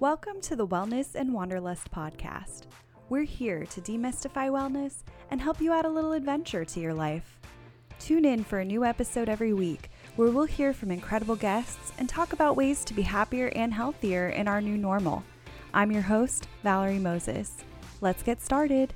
Welcome to the Wellness and Wanderlust podcast. We're here to demystify wellness and help you add a little adventure to your life. Tune in for a new episode every week where we'll hear from incredible guests and talk about ways to be happier and healthier in our new normal. I'm your host, Valerie Moses. Let's get started.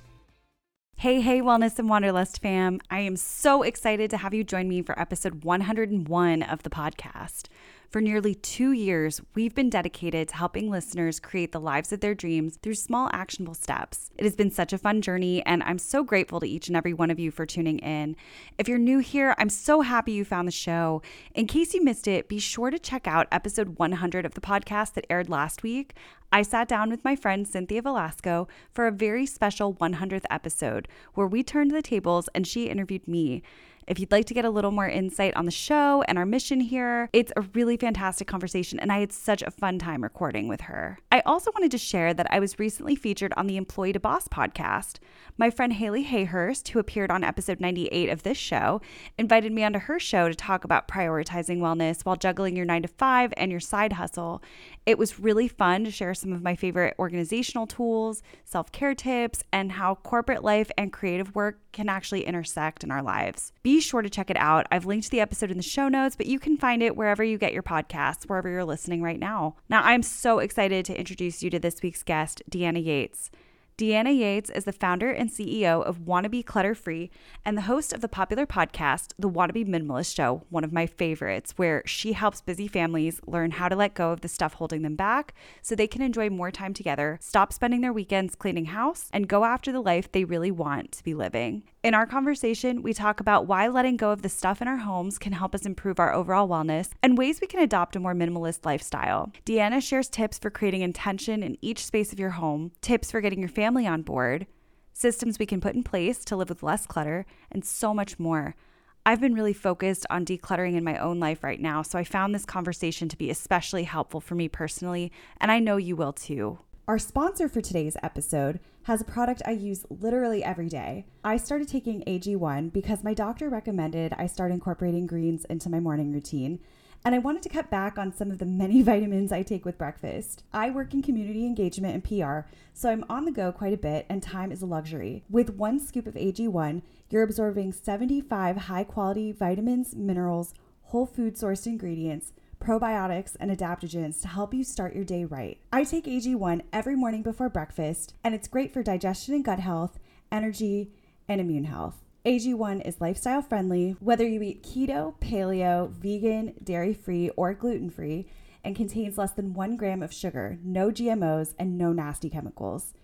Hey, hey, Wellness and Wanderlust fam. I am so excited to have you join me for episode 101 of the podcast. For nearly two years, we've been dedicated to helping listeners create the lives of their dreams through small, actionable steps. It has been such a fun journey, and I'm so grateful to each and every one of you for tuning in. If you're new here, I'm so happy you found the show. In case you missed it, be sure to check out episode 100 of the podcast that aired last week. I sat down with my friend Cynthia Velasco for a very special 100th episode where we turned the tables and she interviewed me. If you'd like to get a little more insight on the show and our mission here, it's a really fantastic conversation, and I had such a fun time recording with her. I also wanted to share that I was recently featured on the Employee to Boss podcast. My friend Haley Hayhurst, who appeared on episode 98 of this show, invited me onto her show to talk about prioritizing wellness while juggling your nine to five and your side hustle. It was really fun to share some of my favorite organizational tools, self care tips, and how corporate life and creative work can actually intersect in our lives. Be sure to check it out. I've linked the episode in the show notes, but you can find it wherever you get your podcasts, wherever you're listening right now. Now, I'm so excited to introduce you to this week's guest, Deanna Yates. Deanna Yates is the founder and CEO of Wannabe Clutter Free and the host of the popular podcast, The Wannabe Minimalist Show, one of my favorites, where she helps busy families learn how to let go of the stuff holding them back so they can enjoy more time together, stop spending their weekends cleaning house, and go after the life they really want to be living. In our conversation, we talk about why letting go of the stuff in our homes can help us improve our overall wellness and ways we can adopt a more minimalist lifestyle. Deanna shares tips for creating intention in each space of your home, tips for getting your family on board, systems we can put in place to live with less clutter, and so much more. I've been really focused on decluttering in my own life right now, so I found this conversation to be especially helpful for me personally, and I know you will too. Our sponsor for today's episode has a product I use literally every day. I started taking AG1 because my doctor recommended I start incorporating greens into my morning routine, and I wanted to cut back on some of the many vitamins I take with breakfast. I work in community engagement and PR, so I'm on the go quite a bit, and time is a luxury. With one scoop of AG1, you're absorbing 75 high quality vitamins, minerals, whole food sourced ingredients probiotics, and adaptogens to help you start your day right. I take AG1 every morning before breakfast, and it's great for digestion and gut health, energy, and immune health. AG1 is lifestyle friendly, whether you eat keto, paleo, vegan, dairy free, or gluten free, and contains less than one gram of sugar, no GMOs, and no nasty chemicals.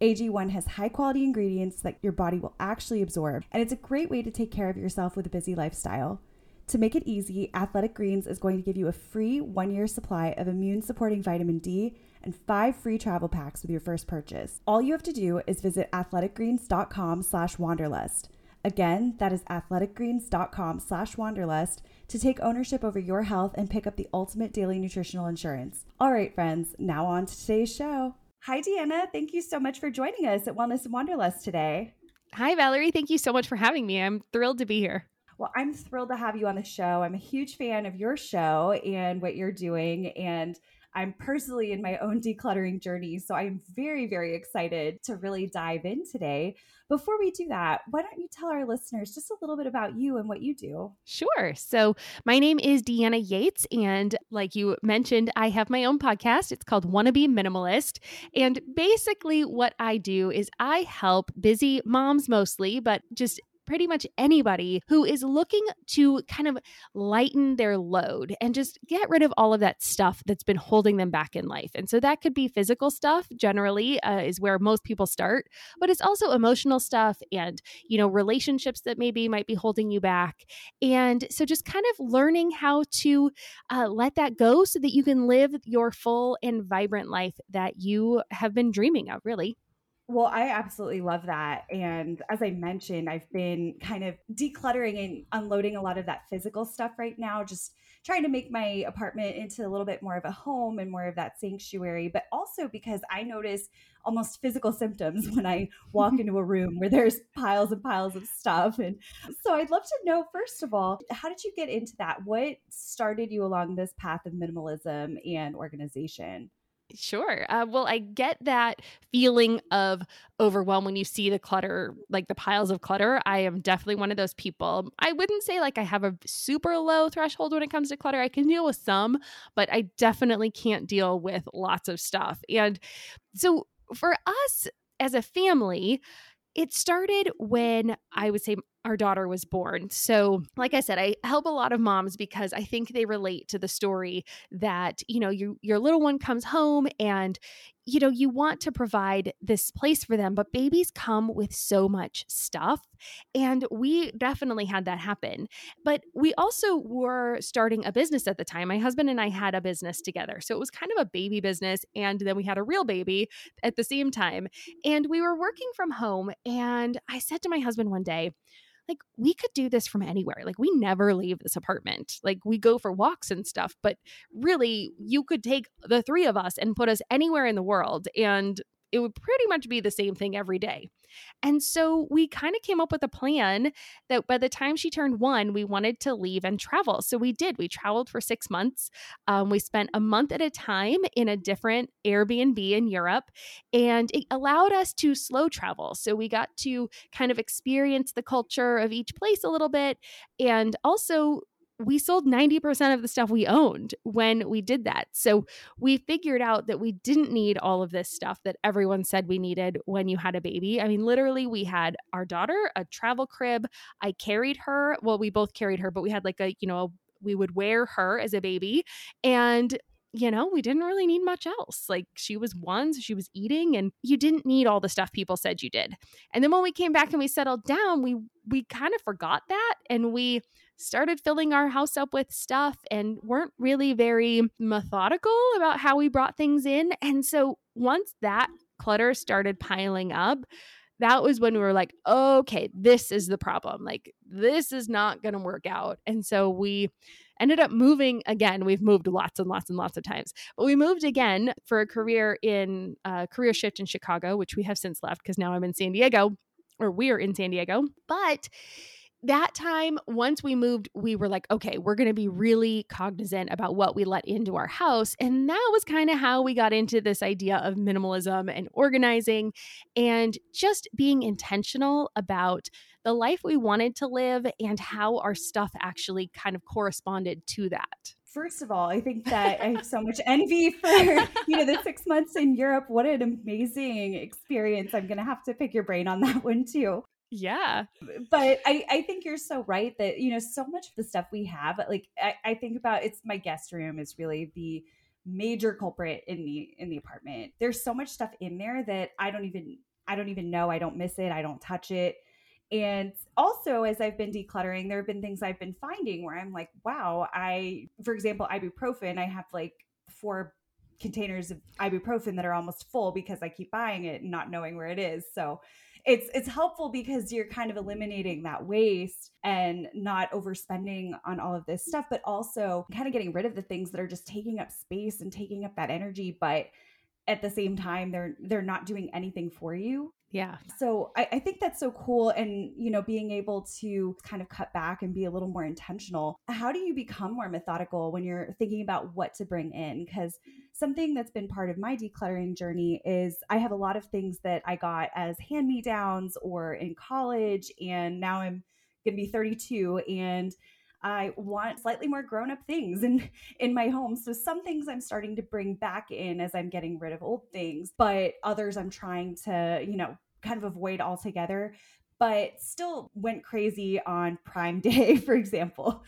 AG1 has high quality ingredients that your body will actually absorb, and it's a great way to take care of yourself with a busy lifestyle. To make it easy, Athletic Greens is going to give you a free one year supply of immune supporting vitamin D and five free travel packs with your first purchase. All you have to do is visit athleticgreens.com slash wanderlust. Again, that is athleticgreens.com slash wanderlust to take ownership over your health and pick up the ultimate daily nutritional insurance. All right, friends, now on to today's show. Hi, Deanna. Thank you so much for joining us at Wellness and Wanderlust today. Hi, Valerie. Thank you so much for having me. I'm thrilled to be here. Well, I'm thrilled to have you on the show. I'm a huge fan of your show and what you're doing. And I'm personally in my own decluttering journey. So I'm very, very excited to really dive in today. Before we do that, why don't you tell our listeners just a little bit about you and what you do? Sure. So, my name is Deanna Yates. And like you mentioned, I have my own podcast. It's called Wannabe Minimalist. And basically, what I do is I help busy moms mostly, but just pretty much anybody who is looking to kind of lighten their load and just get rid of all of that stuff that's been holding them back in life. And so that could be physical stuff, generally, uh, is where most people start, but it's also emotional stuff and, you know, relationships that maybe might be holding you back. And so just kind of learning how to uh, let that go so that you can live your full and vibrant life that you have been dreaming of, really. Well, I absolutely love that. And as I mentioned, I've been kind of decluttering and unloading a lot of that physical stuff right now, just trying to make my apartment into a little bit more of a home and more of that sanctuary, but also because I notice almost physical symptoms when I walk into a room where there's piles and piles of stuff. And so I'd love to know, first of all, how did you get into that? What started you along this path of minimalism and organization? Sure. Uh, well, I get that feeling of overwhelm when you see the clutter, like the piles of clutter. I am definitely one of those people. I wouldn't say like I have a super low threshold when it comes to clutter. I can deal with some, but I definitely can't deal with lots of stuff. And so for us as a family, it started when I would say our daughter was born. So, like I said, I help a lot of moms because I think they relate to the story that, you know, you, your little one comes home and you know, you want to provide this place for them, but babies come with so much stuff. And we definitely had that happen. But we also were starting a business at the time. My husband and I had a business together. So it was kind of a baby business. And then we had a real baby at the same time. And we were working from home. And I said to my husband one day, like we could do this from anywhere. Like we never leave this apartment. Like we go for walks and stuff, but really you could take the three of us and put us anywhere in the world and it would pretty much be the same thing every day. And so we kind of came up with a plan that by the time she turned one, we wanted to leave and travel. So we did. We traveled for six months. Um, we spent a month at a time in a different Airbnb in Europe, and it allowed us to slow travel. So we got to kind of experience the culture of each place a little bit and also we sold 90% of the stuff we owned when we did that. So we figured out that we didn't need all of this stuff that everyone said we needed when you had a baby. I mean, literally, we had our daughter, a travel crib. I carried her. Well, we both carried her, but we had like a, you know, we would wear her as a baby. And you know, we didn't really need much else. Like she was one, so she was eating, and you didn't need all the stuff people said you did. And then when we came back and we settled down, we we kind of forgot that and we started filling our house up with stuff and weren't really very methodical about how we brought things in. And so once that clutter started piling up, that was when we were like, okay, this is the problem. Like, this is not going to work out. And so we ended up moving again. We've moved lots and lots and lots of times, but we moved again for a career in a uh, career shift in Chicago, which we have since left because now I'm in San Diego or we're in San Diego. But that time, once we moved, we were like, okay, we're going to be really cognizant about what we let into our house. And that was kind of how we got into this idea of minimalism and organizing and just being intentional about the life we wanted to live and how our stuff actually kind of corresponded to that first of all, I think that I have so much envy for you know the six months in Europe. What an amazing experience! I'm gonna have to pick your brain on that one too. Yeah. But I, I think you're so right that, you know, so much of the stuff we have, like I, I think about it's my guest room is really the major culprit in the in the apartment. There's so much stuff in there that I don't even I don't even know. I don't miss it. I don't touch it. And also, as I've been decluttering, there have been things I've been finding where I'm like, wow, I, for example, ibuprofen, I have like four containers of ibuprofen that are almost full because I keep buying it and not knowing where it is. So it's it's helpful because you're kind of eliminating that waste and not overspending on all of this stuff, but also kind of getting rid of the things that are just taking up space and taking up that energy, but at the same time they're they're not doing anything for you yeah. So I, I, think that's so cool. And, you know, being able to kind of cut back and be a little more intentional. How do you become more methodical when you're thinking about what to bring in? Because something that's been part of my decluttering journey is I have a lot of things that I got as hand me downs or in college. And now I'm going to be 32 and I want slightly more grown up things in in my home. So some things I'm starting to bring back in as I'm getting rid of old things, but others I'm trying to, you know, kind of avoid altogether but still went crazy on Prime Day, for example.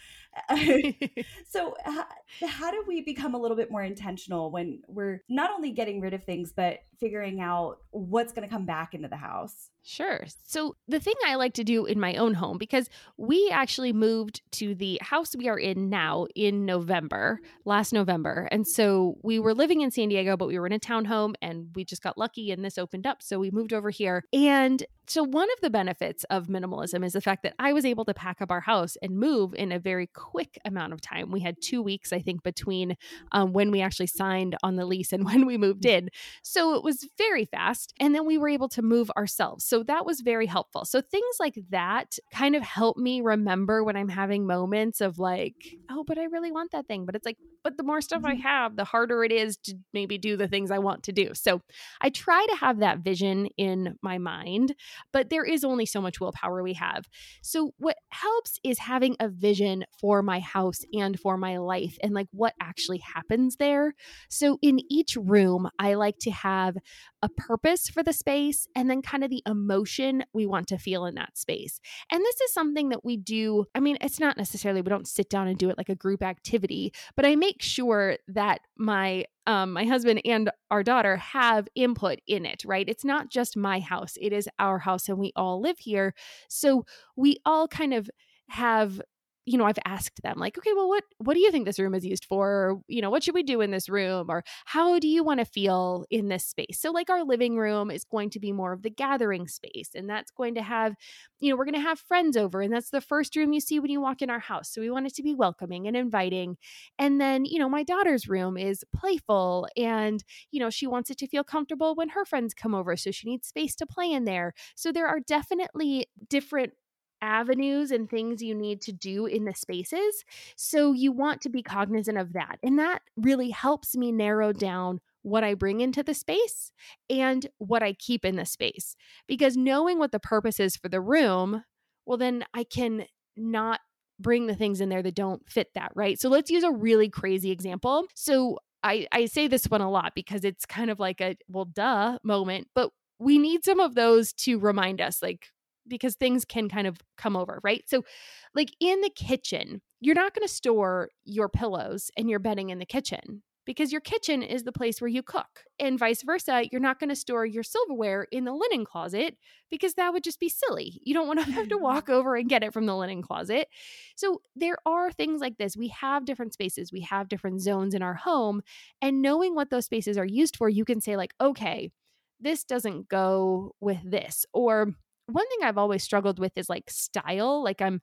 so, how, how do we become a little bit more intentional when we're not only getting rid of things, but figuring out what's going to come back into the house? Sure. So, the thing I like to do in my own home, because we actually moved to the house we are in now in November, mm-hmm. last November. And so we were living in San Diego, but we were in a townhome and we just got lucky and this opened up. So we moved over here. And So, one of the benefits of minimalism is the fact that I was able to pack up our house and move in a very quick amount of time. We had two weeks, I think, between um, when we actually signed on the lease and when we moved in. So, it was very fast. And then we were able to move ourselves. So, that was very helpful. So, things like that kind of help me remember when I'm having moments of like, oh, but I really want that thing. But it's like, but the more stuff I mm-hmm. have, the harder it is to maybe do the things I want to do. So, I try to have that vision in my mind but there is only so much willpower we have. So, what helps is having a vision for my house and for my life and like what actually happens there. So, in each room, I like to have a purpose for the space and then kind of the emotion we want to feel in that space. And this is something that we do. I mean, it's not necessarily, we don't sit down and do it like a group activity, but I make sure that my um, my husband and our daughter have input in it, right? It's not just my house, it is our house and we all live here. So we all kind of have you know i've asked them like okay well what what do you think this room is used for? Or you know what should we do in this room? Or how do you want to feel in this space? So like our living room is going to be more of the gathering space and that's going to have you know we're going to have friends over and that's the first room you see when you walk in our house. So we want it to be welcoming and inviting. And then you know my daughter's room is playful and you know she wants it to feel comfortable when her friends come over so she needs space to play in there. So there are definitely different avenues and things you need to do in the spaces. So you want to be cognizant of that. And that really helps me narrow down what I bring into the space and what I keep in the space. Because knowing what the purpose is for the room, well, then I can not bring the things in there that don't fit that, right? So let's use a really crazy example. So I, I say this one a lot because it's kind of like a well, duh moment, but we need some of those to remind us like because things can kind of come over, right? So, like in the kitchen, you're not going to store your pillows and your bedding in the kitchen because your kitchen is the place where you cook. And vice versa, you're not going to store your silverware in the linen closet because that would just be silly. You don't want to have to mm-hmm. walk over and get it from the linen closet. So there are things like this. We have different spaces, we have different zones in our home. And knowing what those spaces are used for, you can say, like, okay, this doesn't go with this. Or one thing I've always struggled with is like style. Like I'm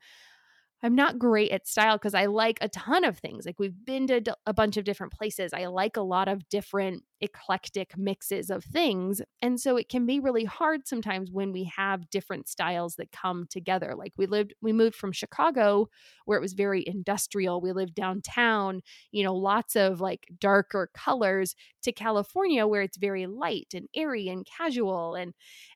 I'm not great at style because I like a ton of things. Like we've been to a bunch of different places. I like a lot of different eclectic mixes of things. And so it can be really hard sometimes when we have different styles that come together. Like we lived, we moved from Chicago where it was very industrial. We lived downtown, you know, lots of like darker colors to California where it's very light and airy and casual. And,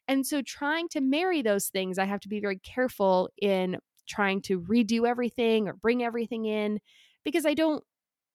and so trying to marry those things, I have to be very careful in trying to redo everything or bring everything in because I don't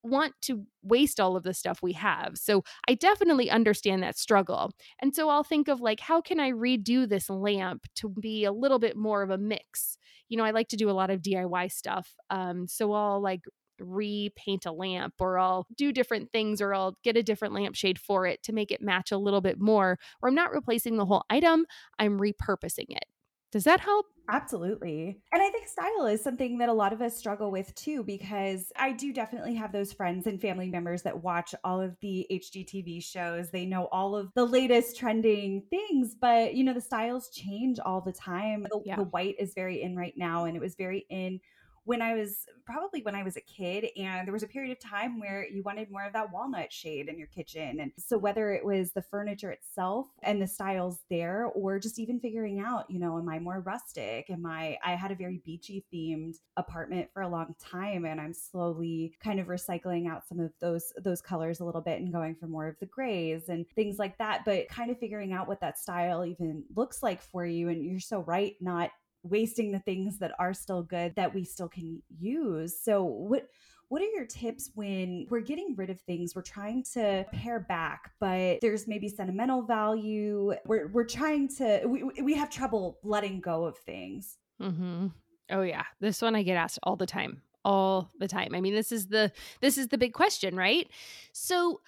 want to waste all of the stuff we have. So I definitely understand that struggle. And so I'll think of like, how can I redo this lamp to be a little bit more of a mix? You know, I like to do a lot of DIY stuff. Um, so I'll like repaint a lamp or I'll do different things or I'll get a different lampshade for it to make it match a little bit more. Or I'm not replacing the whole item, I'm repurposing it. Does that help? Absolutely. And I think style is something that a lot of us struggle with too, because I do definitely have those friends and family members that watch all of the HGTV shows. They know all of the latest trending things, but you know, the styles change all the time. The, yeah. the white is very in right now, and it was very in when I was probably when I was a kid, and there was a period of time where you wanted more of that walnut shade in your kitchen. And so, whether it was the furniture itself and the styles there, or just even figuring out, you know, am I more rustic? Am I, I had a very beachy themed apartment for a long time, and I'm slowly kind of recycling out some of those, those colors a little bit and going for more of the grays and things like that. But kind of figuring out what that style even looks like for you. And you're so right, not wasting the things that are still good that we still can use. So what what are your tips when we're getting rid of things? We're trying to pare back but there's maybe sentimental value. We're, we're trying to we, we have trouble letting go of things. Mm-hmm. oh yeah. This one i get asked all the time all the time. I mean this is the this is the big question right? So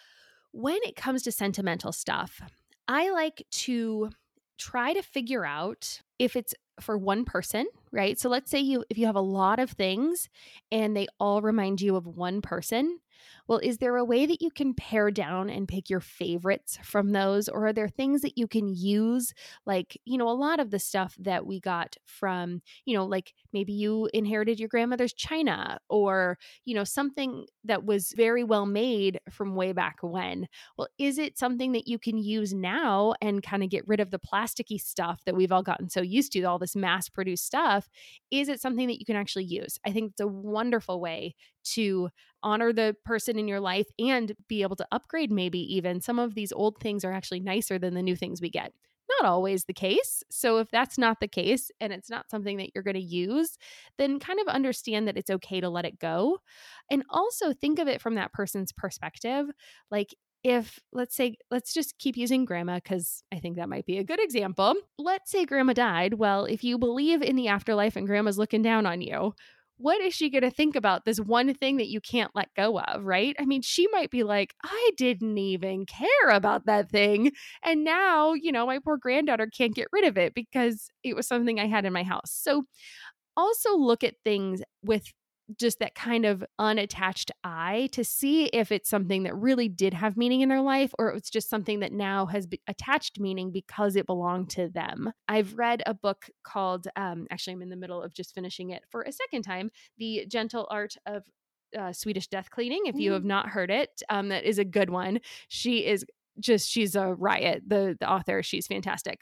when it comes to sentimental stuff i like to try to figure out if it's for one person, right? So let's say you if you have a lot of things and they all remind you of one person, Well, is there a way that you can pare down and pick your favorites from those? Or are there things that you can use? Like, you know, a lot of the stuff that we got from, you know, like maybe you inherited your grandmother's china or, you know, something that was very well made from way back when. Well, is it something that you can use now and kind of get rid of the plasticky stuff that we've all gotten so used to, all this mass produced stuff? Is it something that you can actually use? I think it's a wonderful way to honor the person in your life and be able to upgrade maybe even some of these old things are actually nicer than the new things we get not always the case. So, if that's not the case and it's not something that you're going to use, then kind of understand that it's okay to let it go. And also think of it from that person's perspective. Like, if let's say, let's just keep using grandma because I think that might be a good example. Let's say grandma died. Well, if you believe in the afterlife and grandma's looking down on you, what is she going to think about this one thing that you can't let go of, right? I mean, she might be like, I didn't even care about that thing. And now, you know, my poor granddaughter can't get rid of it because it was something I had in my house. So also look at things with just that kind of unattached eye to see if it's something that really did have meaning in their life or it's just something that now has attached meaning because it belonged to them. I've read a book called, um, actually, I'm in the middle of just finishing it for a second time The Gentle Art of uh, Swedish Death Cleaning. If you have mm. not heard it, um, that is a good one. She is just, she's a riot. The, the author, she's fantastic.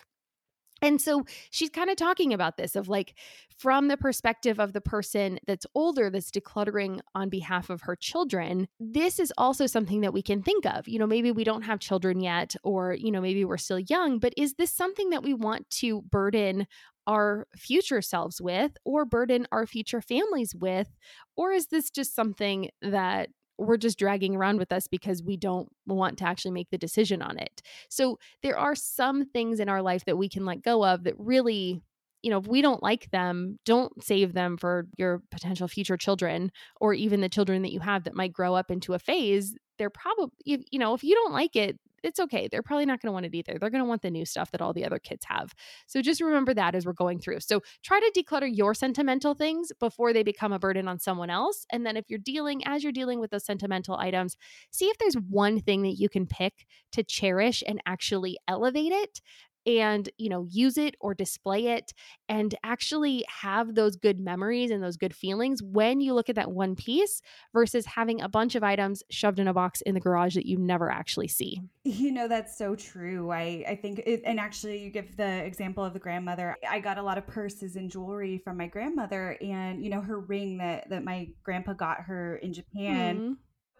And so she's kind of talking about this of like from the perspective of the person that's older that's decluttering on behalf of her children. This is also something that we can think of. You know, maybe we don't have children yet, or, you know, maybe we're still young, but is this something that we want to burden our future selves with or burden our future families with? Or is this just something that we're just dragging around with us because we don't want to actually make the decision on it. So there are some things in our life that we can let go of that really you know, if we don't like them, don't save them for your potential future children or even the children that you have that might grow up into a phase. They're probably, you know, if you don't like it, it's okay. They're probably not going to want it either. They're going to want the new stuff that all the other kids have. So just remember that as we're going through. So try to declutter your sentimental things before they become a burden on someone else. And then if you're dealing, as you're dealing with those sentimental items, see if there's one thing that you can pick to cherish and actually elevate it and you know use it or display it and actually have those good memories and those good feelings when you look at that one piece versus having a bunch of items shoved in a box in the garage that you never actually see. You know that's so true. I i think it, and actually you give the example of the grandmother. I got a lot of purses and jewelry from my grandmother and you know her ring that that my grandpa got her in japan mm-hmm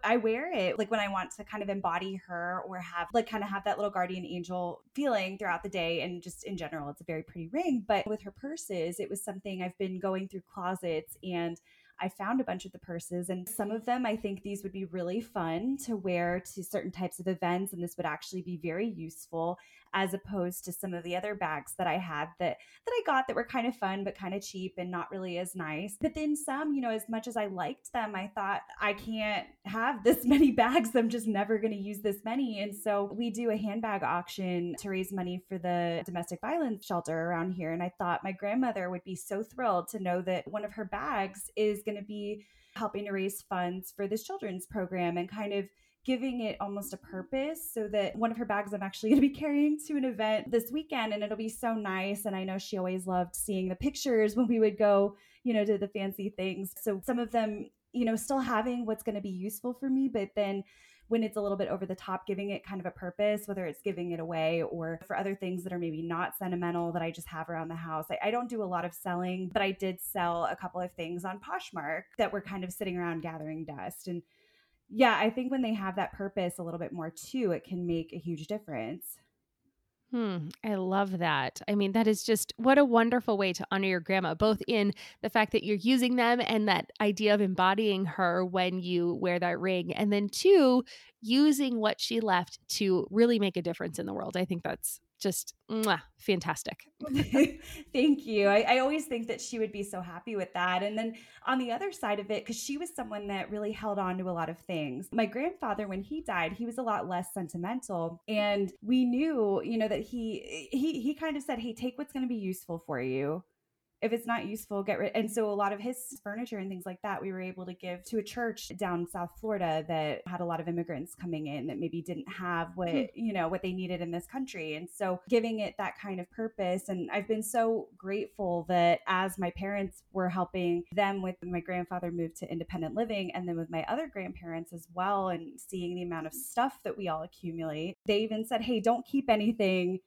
I wear it like when I want to kind of embody her or have like kind of have that little guardian angel feeling throughout the day. And just in general, it's a very pretty ring. But with her purses, it was something I've been going through closets and I found a bunch of the purses, and some of them I think these would be really fun to wear to certain types of events, and this would actually be very useful as opposed to some of the other bags that I had that that I got that were kind of fun but kind of cheap and not really as nice. But then some, you know, as much as I liked them, I thought I can't have this many bags. I'm just never going to use this many. And so we do a handbag auction to raise money for the domestic violence shelter around here. And I thought my grandmother would be so thrilled to know that one of her bags is going to be helping to raise funds for this children's program and kind of giving it almost a purpose so that one of her bags I'm actually going to be carrying to an event this weekend and it'll be so nice and I know she always loved seeing the pictures when we would go, you know, to the fancy things. So some of them, you know, still having what's going to be useful for me, but then when it's a little bit over the top, giving it kind of a purpose, whether it's giving it away or for other things that are maybe not sentimental that I just have around the house. I, I don't do a lot of selling, but I did sell a couple of things on Poshmark that were kind of sitting around gathering dust. And yeah, I think when they have that purpose a little bit more too, it can make a huge difference. Hmm, I love that. I mean, that is just what a wonderful way to honor your grandma, both in the fact that you're using them and that idea of embodying her when you wear that ring, and then two, using what she left to really make a difference in the world. I think that's just mwah, fantastic. Thank you. I, I, always think that she would be so happy with that. And then on the other side of it, because she was someone that really held on to a lot of things. My grandfather, when he died, he was a lot less sentimental. And we knew, you know, that he he he kind of said, Hey, take what's going to be useful for you if it's not useful, get rid. And so a lot of his furniture and things like that, we were able to give to a church down South Florida that had a lot of immigrants coming in that maybe didn't have what, hmm. you know, what they needed in this country. And so giving it that kind of purpose. And I've been so grateful that as my parents were helping them with my grandfather moved to independent living and then with my other grandparents as well and seeing the amount of stuff that we all accumulate, they even said, Hey, don't keep anything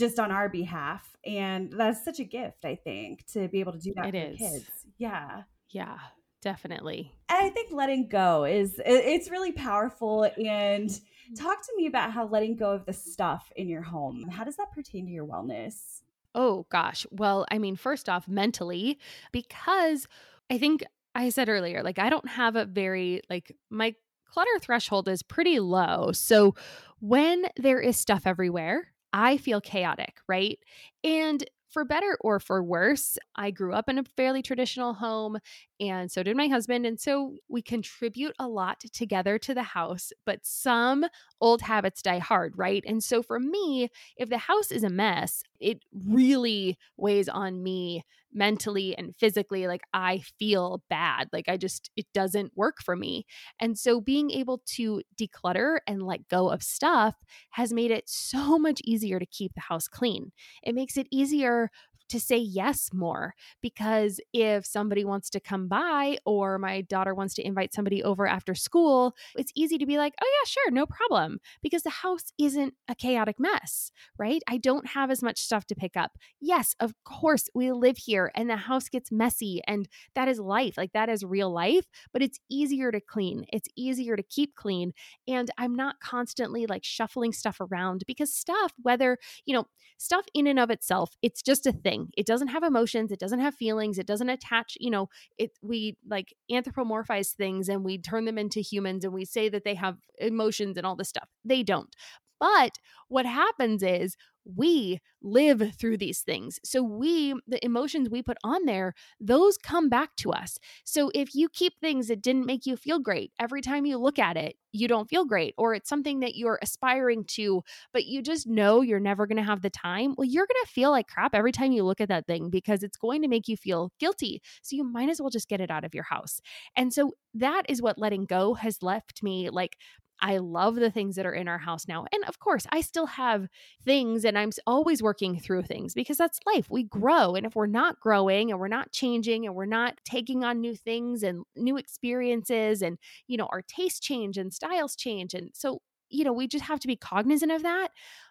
just on our behalf. And that's such a gift, I think, to be able to do that it for is. kids. Yeah. Yeah, definitely. And I think letting go is it's really powerful and mm. talk to me about how letting go of the stuff in your home. How does that pertain to your wellness? Oh gosh. Well, I mean, first off, mentally because I think I said earlier like I don't have a very like my clutter threshold is pretty low. So when there is stuff everywhere, I feel chaotic, right? And for better or for worse, I grew up in a fairly traditional home, and so did my husband. And so we contribute a lot together to the house, but some old habits die hard, right? And so for me, if the house is a mess, it really weighs on me mentally and physically. Like I feel bad. Like I just, it doesn't work for me. And so being able to declutter and let go of stuff has made it so much easier to keep the house clean. It makes it easier to say yes more because if somebody wants to come by or my daughter wants to invite somebody over after school, it's easy to be like, oh, yeah, sure, no problem, because the house isn't a chaotic mess, right? I don't have as much stuff to pick up. Yes, of course, we live here and the house gets messy, and that is life. Like that is real life, but it's easier to clean, it's easier to keep clean. And I'm not constantly like shuffling stuff around because stuff, whether, you know, stuff in and of itself, it's just a thing thing. It doesn't have emotions, it doesn't have feelings, it doesn't attach, you know, it we like anthropomorphize things and we turn them into humans and we say that they have emotions and all this stuff. They don't. But what happens is we live through these things. So we the emotions we put on there, those come back to us. So if you keep things that didn't make you feel great, every time you look at it, you don't feel great or it's something that you're aspiring to, but you just know you're never going to have the time, well you're going to feel like crap every time you look at that thing because it's going to make you feel guilty. So you might as well just get it out of your house. And so that is what letting go has left me like I love the things that are in our house now. And of course, I still have things and I'm always working through things because that's life. We grow. And if we're not growing and we're not changing and we're not taking on new things and new experiences and, you know, our tastes change and styles change. And so, you know, we just have to be cognizant of that.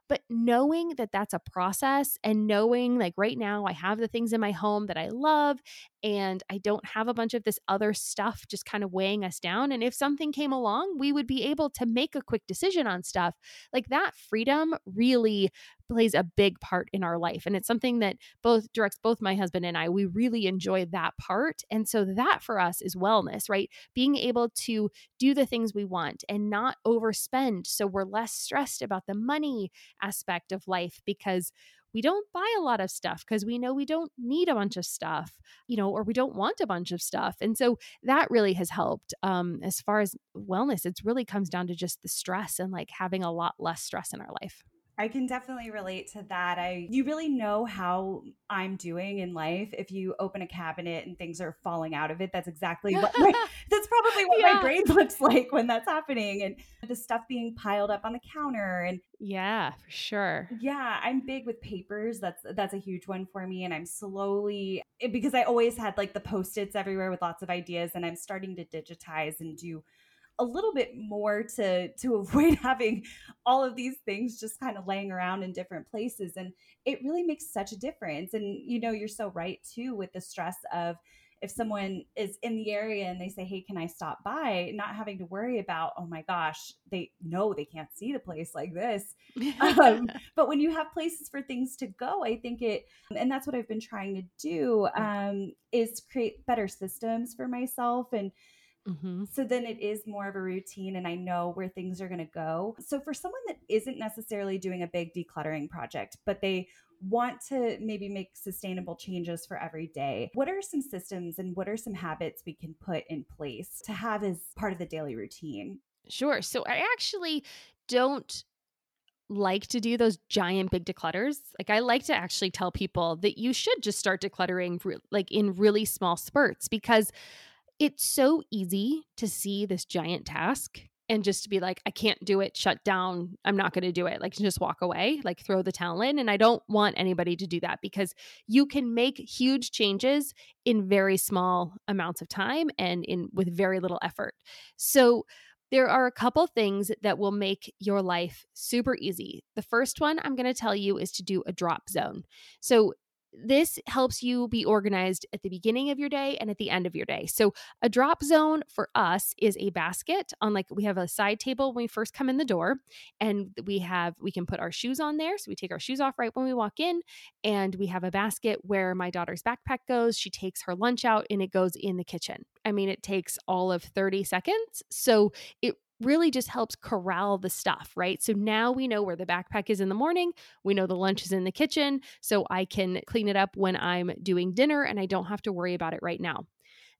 But knowing that that's a process and knowing like right now I have the things in my home that I love and I don't have a bunch of this other stuff just kind of weighing us down. And if something came along, we would be able to make a quick decision on stuff. Like that freedom really plays a big part in our life. And it's something that both directs both my husband and I. We really enjoy that part. And so that for us is wellness, right? Being able to do the things we want and not overspend. So we're less stressed about the money aspect of life because we don't buy a lot of stuff because we know we don't need a bunch of stuff, you know, or we don't want a bunch of stuff. And so that really has helped. Um, as far as wellness, it really comes down to just the stress and like having a lot less stress in our life. I can definitely relate to that. I you really know how I'm doing in life if you open a cabinet and things are falling out of it. That's exactly what my, that's probably what yeah. my brain looks like when that's happening and the stuff being piled up on the counter and yeah, for sure. Yeah, I'm big with papers. That's that's a huge one for me and I'm slowly eh, because I always had like the post-its everywhere with lots of ideas and I'm starting to digitize and do a little bit more to to avoid having all of these things just kind of laying around in different places and it really makes such a difference and you know you're so right too with the stress of if someone is in the area and they say hey can i stop by? not having to worry about oh my gosh they know they can't see the place like this. Um, but when you have places for things to go i think it and that's what i've been trying to do um, is create better systems for myself and Mm-hmm. So then it is more of a routine and I know where things are going to go. So for someone that isn't necessarily doing a big decluttering project, but they want to maybe make sustainable changes for every day, what are some systems and what are some habits we can put in place to have as part of the daily routine? Sure. So I actually don't like to do those giant big declutters. Like I like to actually tell people that you should just start decluttering like in really small spurts because it's so easy to see this giant task and just to be like I can't do it, shut down, I'm not going to do it. Like just walk away, like throw the towel in and I don't want anybody to do that because you can make huge changes in very small amounts of time and in with very little effort. So there are a couple things that will make your life super easy. The first one I'm going to tell you is to do a drop zone. So, this helps you be organized at the beginning of your day and at the end of your day. So, a drop zone for us is a basket on like we have a side table when we first come in the door, and we have we can put our shoes on there. So, we take our shoes off right when we walk in, and we have a basket where my daughter's backpack goes. She takes her lunch out and it goes in the kitchen. I mean, it takes all of 30 seconds. So, it really just helps corral the stuff, right? So now we know where the backpack is in the morning. We know the lunch is in the kitchen. So I can clean it up when I'm doing dinner and I don't have to worry about it right now.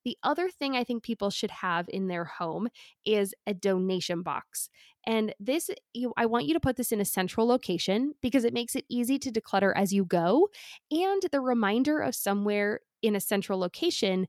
The other thing I think people should have in their home is a donation box. And this, you, I want you to put this in a central location because it makes it easy to declutter as you go. And the reminder of somewhere in a central location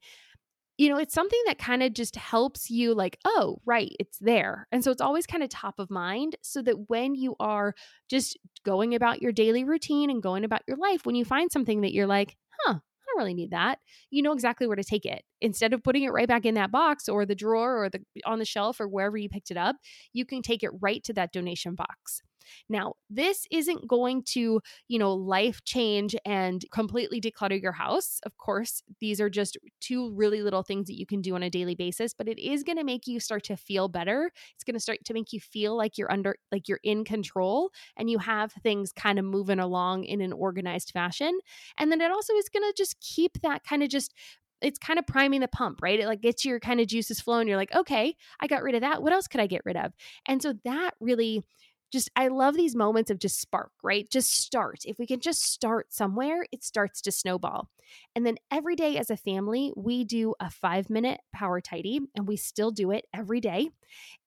you know, it's something that kind of just helps you, like, oh, right, it's there. And so it's always kind of top of mind so that when you are just going about your daily routine and going about your life, when you find something that you're like, huh, I don't really need that, you know exactly where to take it. Instead of putting it right back in that box or the drawer or the on the shelf or wherever you picked it up, you can take it right to that donation box. Now, this isn't going to, you know, life change and completely declutter your house. Of course, these are just two really little things that you can do on a daily basis, but it is going to make you start to feel better. It's going to start to make you feel like you're under, like you're in control and you have things kind of moving along in an organized fashion. And then it also is going to just keep that kind of just it's kind of priming the pump, right? It like gets your kind of juices flowing. You're like, okay, I got rid of that. What else could I get rid of? And so that really just I love these moments of just spark, right? Just start. If we can just start somewhere, it starts to snowball. And then every day as a family, we do a five minute power tidy and we still do it every day.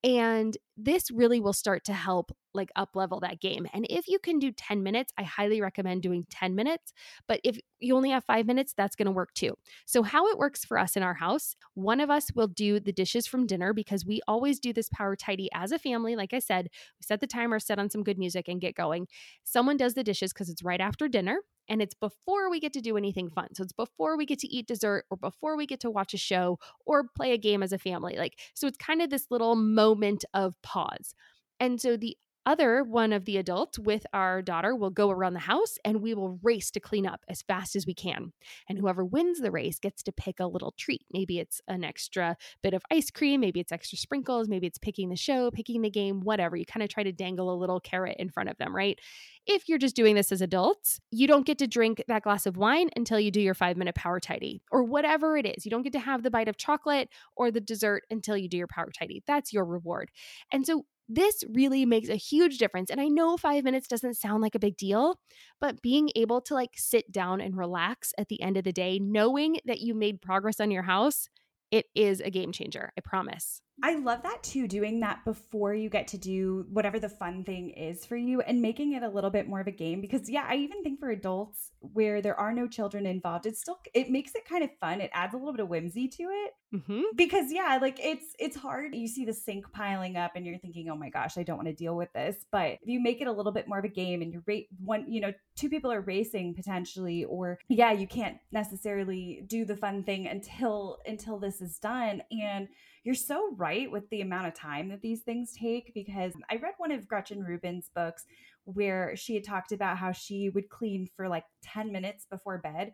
And this really will start to help like up level that game. And if you can do 10 minutes, I highly recommend doing 10 minutes. But if you only have five minutes, that's going to work too. So, how it works for us in our house, one of us will do the dishes from dinner because we always do this power tidy as a family. Like I said, we set the timer, set on some good music, and get going. Someone does the dishes because it's right after dinner and it's before we get to do anything fun. So it's before we get to eat dessert or before we get to watch a show or play a game as a family. Like, so it's kind of this little moment of pause. And so the other one of the adults with our daughter will go around the house and we will race to clean up as fast as we can. And whoever wins the race gets to pick a little treat. Maybe it's an extra bit of ice cream, maybe it's extra sprinkles, maybe it's picking the show, picking the game, whatever. You kind of try to dangle a little carrot in front of them, right? If you're just doing this as adults, you don't get to drink that glass of wine until you do your five minute power tidy or whatever it is. You don't get to have the bite of chocolate or the dessert until you do your power tidy. That's your reward. And so this really makes a huge difference. And I know five minutes doesn't sound like a big deal, but being able to like sit down and relax at the end of the day, knowing that you made progress on your house, it is a game changer. I promise. I love that too, doing that before you get to do whatever the fun thing is for you and making it a little bit more of a game. Because, yeah, I even think for adults where there are no children involved, it still, it makes it kind of fun. It adds a little bit of whimsy to it. Mm-hmm. Because, yeah, like it's, it's hard. You see the sink piling up and you're thinking, oh my gosh, I don't want to deal with this. But if you make it a little bit more of a game and you're rate one, you know, two people are racing potentially, or yeah, you can't necessarily do the fun thing until, until this is done. And, you're so right with the amount of time that these things take because I read one of Gretchen Rubin's books where she had talked about how she would clean for like 10 minutes before bed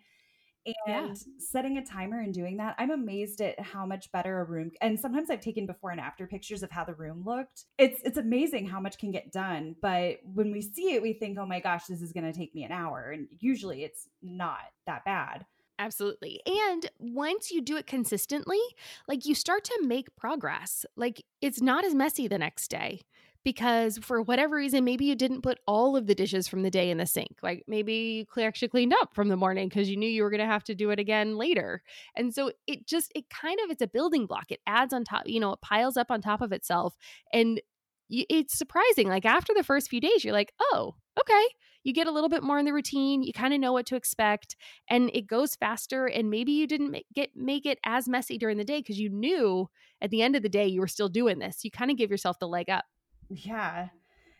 and yeah. setting a timer and doing that i'm amazed at how much better a room and sometimes i've taken before and after pictures of how the room looked it's it's amazing how much can get done but when we see it we think oh my gosh this is going to take me an hour and usually it's not that bad Absolutely. And once you do it consistently, like you start to make progress. Like it's not as messy the next day because for whatever reason, maybe you didn't put all of the dishes from the day in the sink. Like maybe you actually cleaned up from the morning because you knew you were going to have to do it again later. And so it just, it kind of, it's a building block. It adds on top, you know, it piles up on top of itself. And it's surprising. Like after the first few days, you're like, oh, okay. You get a little bit more in the routine. You kind of know what to expect, and it goes faster. And maybe you didn't make, get make it as messy during the day because you knew at the end of the day you were still doing this. You kind of give yourself the leg up. Yeah.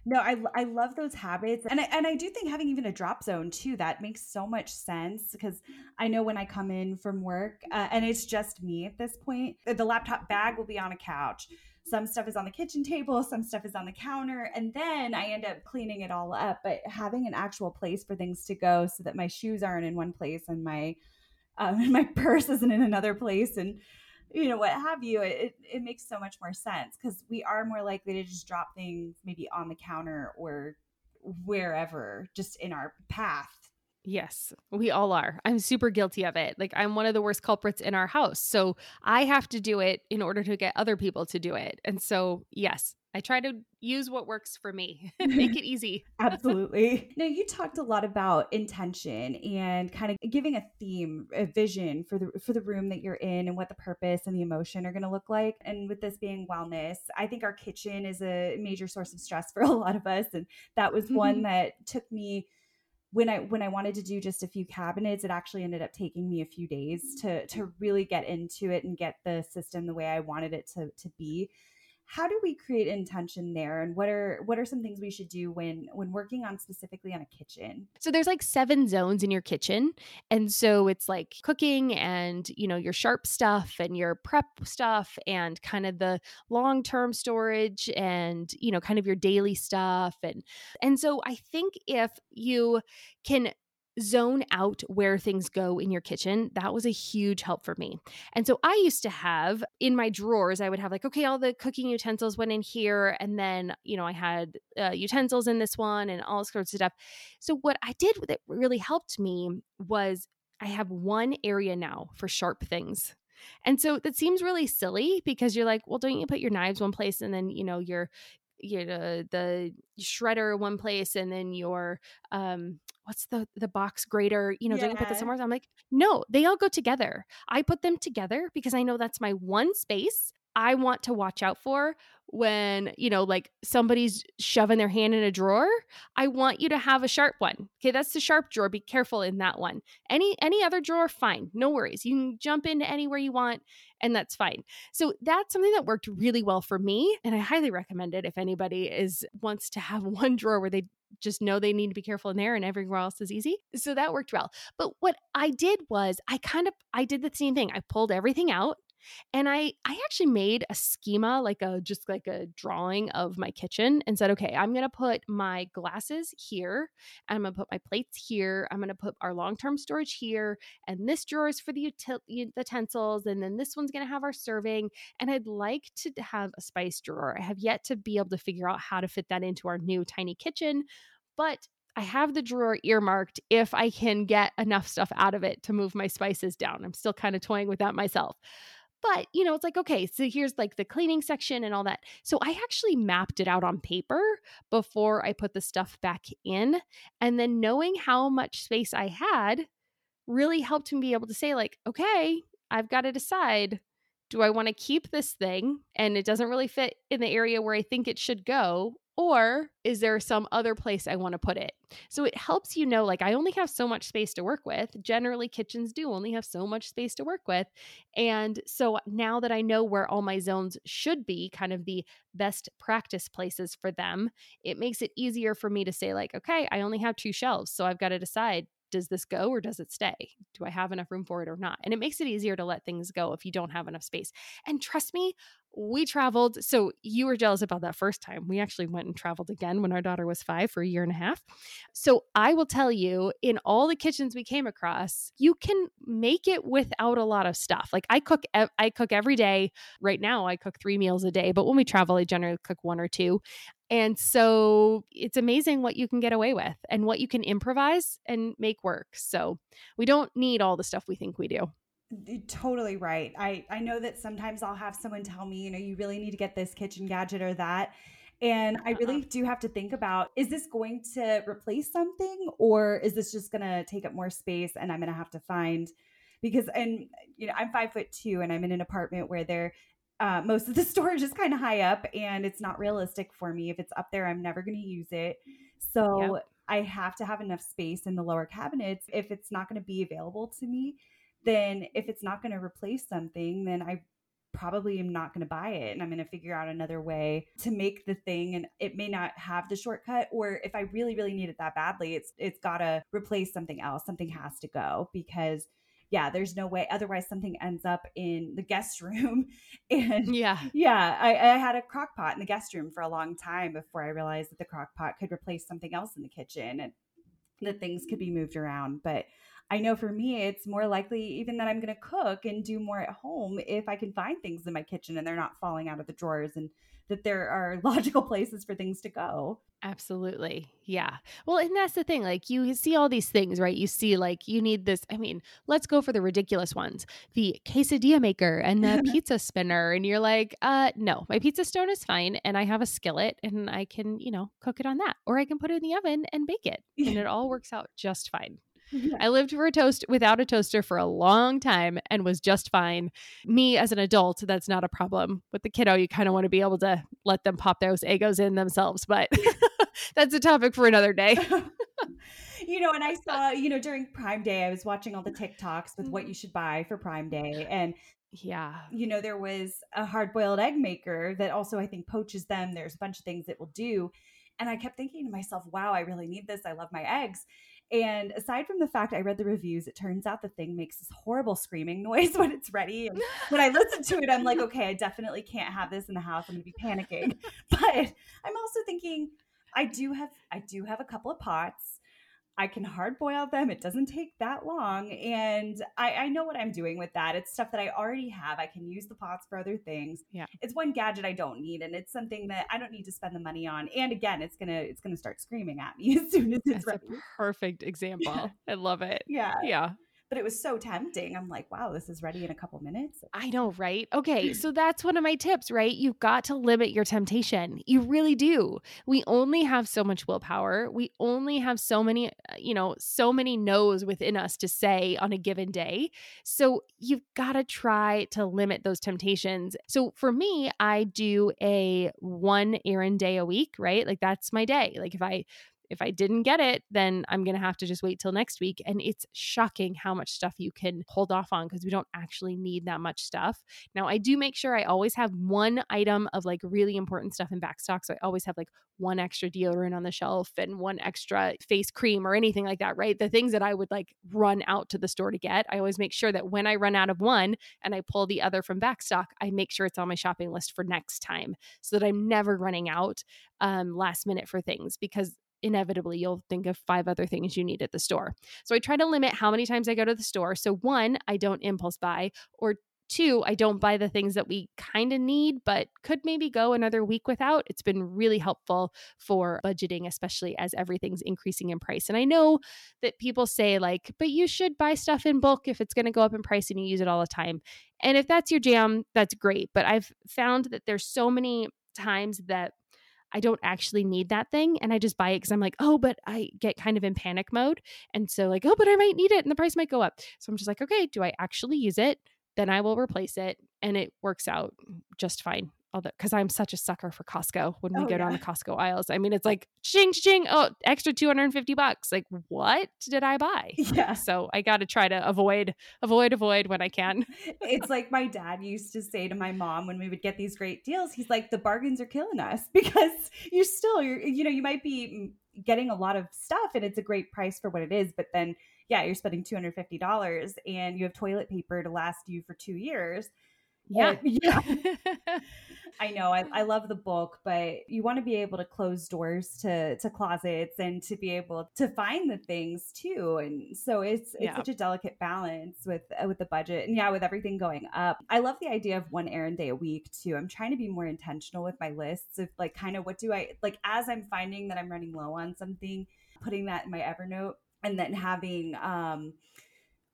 No, I I love those habits. And I and I do think having even a drop zone too, that makes so much sense because I know when I come in from work uh, and it's just me at this point, the laptop bag will be on a couch. Some stuff is on the kitchen table, some stuff is on the counter, and then I end up cleaning it all up. But having an actual place for things to go so that my shoes aren't in one place and my um, my purse isn't in another place and you know what have you it, it makes so much more sense because we are more likely to just drop things maybe on the counter or wherever just in our path Yes, we all are. I'm super guilty of it. Like, I'm one of the worst culprits in our house. So I have to do it in order to get other people to do it. And so, yes, I try to use what works for me, make it easy. Absolutely. Now, you talked a lot about intention and kind of giving a theme, a vision for the for the room that you're in and what the purpose and the emotion are going to look like. And with this being wellness, I think our kitchen is a major source of stress for a lot of us and that was one that took me when I when I wanted to do just a few cabinets, it actually ended up taking me a few days to to really get into it and get the system the way I wanted it to to be how do we create intention there and what are what are some things we should do when when working on specifically on a kitchen? So there's like seven zones in your kitchen and so it's like cooking and you know your sharp stuff and your prep stuff and kind of the long term storage and you know kind of your daily stuff and and so i think if you can zone out where things go in your kitchen, that was a huge help for me. And so I used to have in my drawers, I would have like, okay, all the cooking utensils went in here. And then, you know, I had uh, utensils in this one and all sorts of stuff. So what I did that really helped me was I have one area now for sharp things. And so that seems really silly because you're like, well, don't you put your knives one place and then, you know, your you know the shredder one place and then your um what's the the box grater you know yeah. don't you put this somewhere i'm like no they all go together i put them together because i know that's my one space I want to watch out for when, you know, like somebody's shoving their hand in a drawer. I want you to have a sharp one. Okay, that's the sharp drawer. Be careful in that one. Any any other drawer fine. No worries. You can jump into anywhere you want and that's fine. So that's something that worked really well for me and I highly recommend it if anybody is wants to have one drawer where they just know they need to be careful in there and everywhere else is easy. So that worked well. But what I did was I kind of I did the same thing. I pulled everything out and I I actually made a schema like a just like a drawing of my kitchen and said, "Okay, I'm to put my glasses here. I'm to put my plates here. I'm to put our long-term storage here, and this drawer is for the util- utensils and then this one's to have our serving, and I'd like to have a spice drawer. I have yet to be able to figure out how to fit that into our new tiny kitchen, but I have the drawer earmarked if I can get enough stuff out of it to move my spices down. I'm still kind of toying with that myself. But, you know, it's like, okay, so here's like the cleaning section and all that. So I actually mapped it out on paper before I put the stuff back in. And then knowing how much space I had really helped me be able to say, like, okay, I've got to decide do I want to keep this thing and it doesn't really fit in the area where I think it should go? Or is there some other place I want to put it? So it helps you know, like, I only have so much space to work with. Generally, kitchens do only have so much space to work with. And so now that I know where all my zones should be, kind of the best practice places for them, it makes it easier for me to say, like, okay, I only have two shelves. So I've got to decide does this go or does it stay? Do I have enough room for it or not? And it makes it easier to let things go if you don't have enough space. And trust me, we traveled. So you were jealous about that first time. We actually went and traveled again when our daughter was five for a year and a half. So I will tell you, in all the kitchens we came across, you can make it without a lot of stuff. Like I cook, I cook every day. Right now, I cook three meals a day, but when we travel, I generally cook one or two. And so it's amazing what you can get away with and what you can improvise and make work. So we don't need all the stuff we think we do. Totally right. I I know that sometimes I'll have someone tell me, you know, you really need to get this kitchen gadget or that. And I really uh-huh. do have to think about is this going to replace something or is this just going to take up more space and I'm going to have to find because and you know I'm five foot two and I'm in an apartment where there uh, most of the storage is kind of high up and it's not realistic for me. If it's up there, I'm never going to use it. So yep. I have to have enough space in the lower cabinets. If it's not going to be available to me, then if it's not going to replace something, then I probably am not going to buy it and I'm going to figure out another way to make the thing and it may not have the shortcut or if I really really need it that badly it's it's got to replace something else something has to go because yeah, there's no way. Otherwise, something ends up in the guest room. And yeah, yeah, I, I had a crock pot in the guest room for a long time before I realized that the crock pot could replace something else in the kitchen and that things could be moved around. But I know for me, it's more likely even that I'm going to cook and do more at home if I can find things in my kitchen and they're not falling out of the drawers and that there are logical places for things to go. Absolutely. Yeah. Well, and that's the thing. Like, you see all these things, right? You see, like, you need this. I mean, let's go for the ridiculous ones the quesadilla maker and the pizza spinner. And you're like, uh, no, my pizza stone is fine. And I have a skillet and I can, you know, cook it on that. Or I can put it in the oven and bake it. And it all works out just fine. Yeah. I lived for a toast without a toaster for a long time and was just fine. Me as an adult, that's not a problem. With the kiddo, you kind of want to be able to let them pop those Eggos in themselves, but that's a topic for another day. you know, and I saw, you know, during Prime Day, I was watching all the TikToks with what mm-hmm. you should buy for Prime Day. And yeah. You know, there was a hard boiled egg maker that also I think poaches them. There's a bunch of things it will do. And I kept thinking to myself, wow, I really need this. I love my eggs. And aside from the fact I read the reviews, it turns out the thing makes this horrible screaming noise when it's ready. And when I listen to it, I'm like, okay, I definitely can't have this in the house. I'm gonna be panicking. But I'm also thinking, I do have I do have a couple of pots. I can hard boil them. It doesn't take that long. And I, I, know what I'm doing with that. It's stuff that I already have. I can use the pots for other things. Yeah. It's one gadget I don't need. And it's something that I don't need to spend the money on. And again, it's gonna it's gonna start screaming at me as soon as it's That's ready. perfect example. I love it. Yeah. Yeah but it was so tempting. I'm like, wow, this is ready in a couple minutes. I know, right? Okay, so that's one of my tips, right? You've got to limit your temptation. You really do. We only have so much willpower. We only have so many, uh, you know, so many no's within us to say on a given day. So you've got to try to limit those temptations. So for me, I do a one errand day a week, right? Like that's my day. Like if I if I didn't get it, then I'm going to have to just wait till next week. And it's shocking how much stuff you can hold off on because we don't actually need that much stuff. Now, I do make sure I always have one item of like really important stuff in back stock. So I always have like one extra deodorant on the shelf and one extra face cream or anything like that, right? The things that I would like run out to the store to get. I always make sure that when I run out of one and I pull the other from back stock, I make sure it's on my shopping list for next time so that I'm never running out um, last minute for things because inevitably you'll think of five other things you need at the store. So I try to limit how many times I go to the store. So one, I don't impulse buy, or two, I don't buy the things that we kind of need, but could maybe go another week without. It's been really helpful for budgeting, especially as everything's increasing in price. And I know that people say, like, but you should buy stuff in bulk if it's going to go up in price and you use it all the time. And if that's your jam, that's great. But I've found that there's so many times that I don't actually need that thing and I just buy it because I'm like, oh, but I get kind of in panic mode. And so, like, oh, but I might need it and the price might go up. So I'm just like, okay, do I actually use it? Then I will replace it and it works out just fine although because I'm such a sucker for Costco when we oh, go yeah. down the Costco aisles. I mean, it's like ching ching, oh, extra 250 bucks. Like, what did I buy? Yeah. So I gotta try to avoid, avoid, avoid when I can. it's like my dad used to say to my mom when we would get these great deals, he's like, the bargains are killing us because you're still you're you know, you might be getting a lot of stuff and it's a great price for what it is, but then yeah, you're spending $250 and you have toilet paper to last you for two years yeah. yeah. I know. I, I love the book, but you want to be able to close doors to to closets and to be able to find the things too. And so it's it's yeah. such a delicate balance with uh, with the budget. And yeah, with everything going up. I love the idea of one errand day a week too. I'm trying to be more intentional with my lists of like kind of what do I like as I'm finding that I'm running low on something, putting that in my Evernote and then having um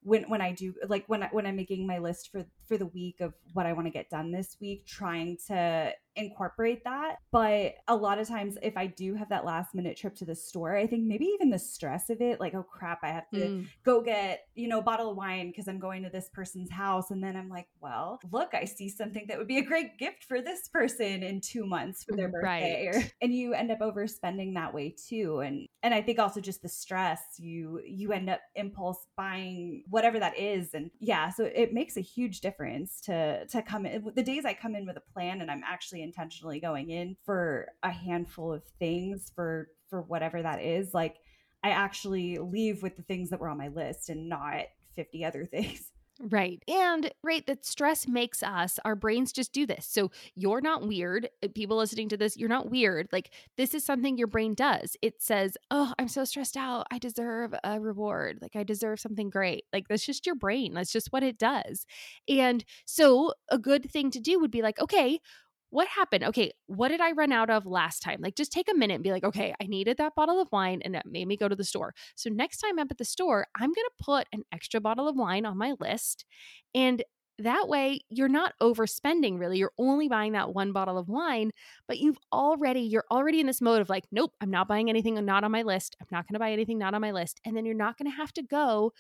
when when I do like when when I'm making my list for for the week of what I want to get done this week, trying to incorporate that. But a lot of times, if I do have that last minute trip to the store, I think maybe even the stress of it, like, oh crap, I have to mm. go get, you know, a bottle of wine because I'm going to this person's house. And then I'm like, well, look, I see something that would be a great gift for this person in two months for their birthday. Right. And you end up overspending that way too. And and I think also just the stress, you you end up impulse buying whatever that is. And yeah, so it makes a huge difference to to come in the days I come in with a plan and I'm actually intentionally going in for a handful of things for for whatever that is like i actually leave with the things that were on my list and not 50 other things Right. And right, that stress makes us, our brains just do this. So you're not weird. Uh, people listening to this, you're not weird. Like this is something your brain does. It says, Oh, I'm so stressed out. I deserve a reward. Like I deserve something great. Like that's just your brain. That's just what it does. And so a good thing to do would be like, okay, what happened? Okay, what did I run out of last time? Like, just take a minute and be like, okay, I needed that bottle of wine and it made me go to the store. So, next time I'm at the store, I'm going to put an extra bottle of wine on my list. And that way, you're not overspending really. You're only buying that one bottle of wine, but you've already, you're already in this mode of like, nope, I'm not buying anything uh, not on my list. I'm not going to buy anything not on my list. And then you're not going to have to go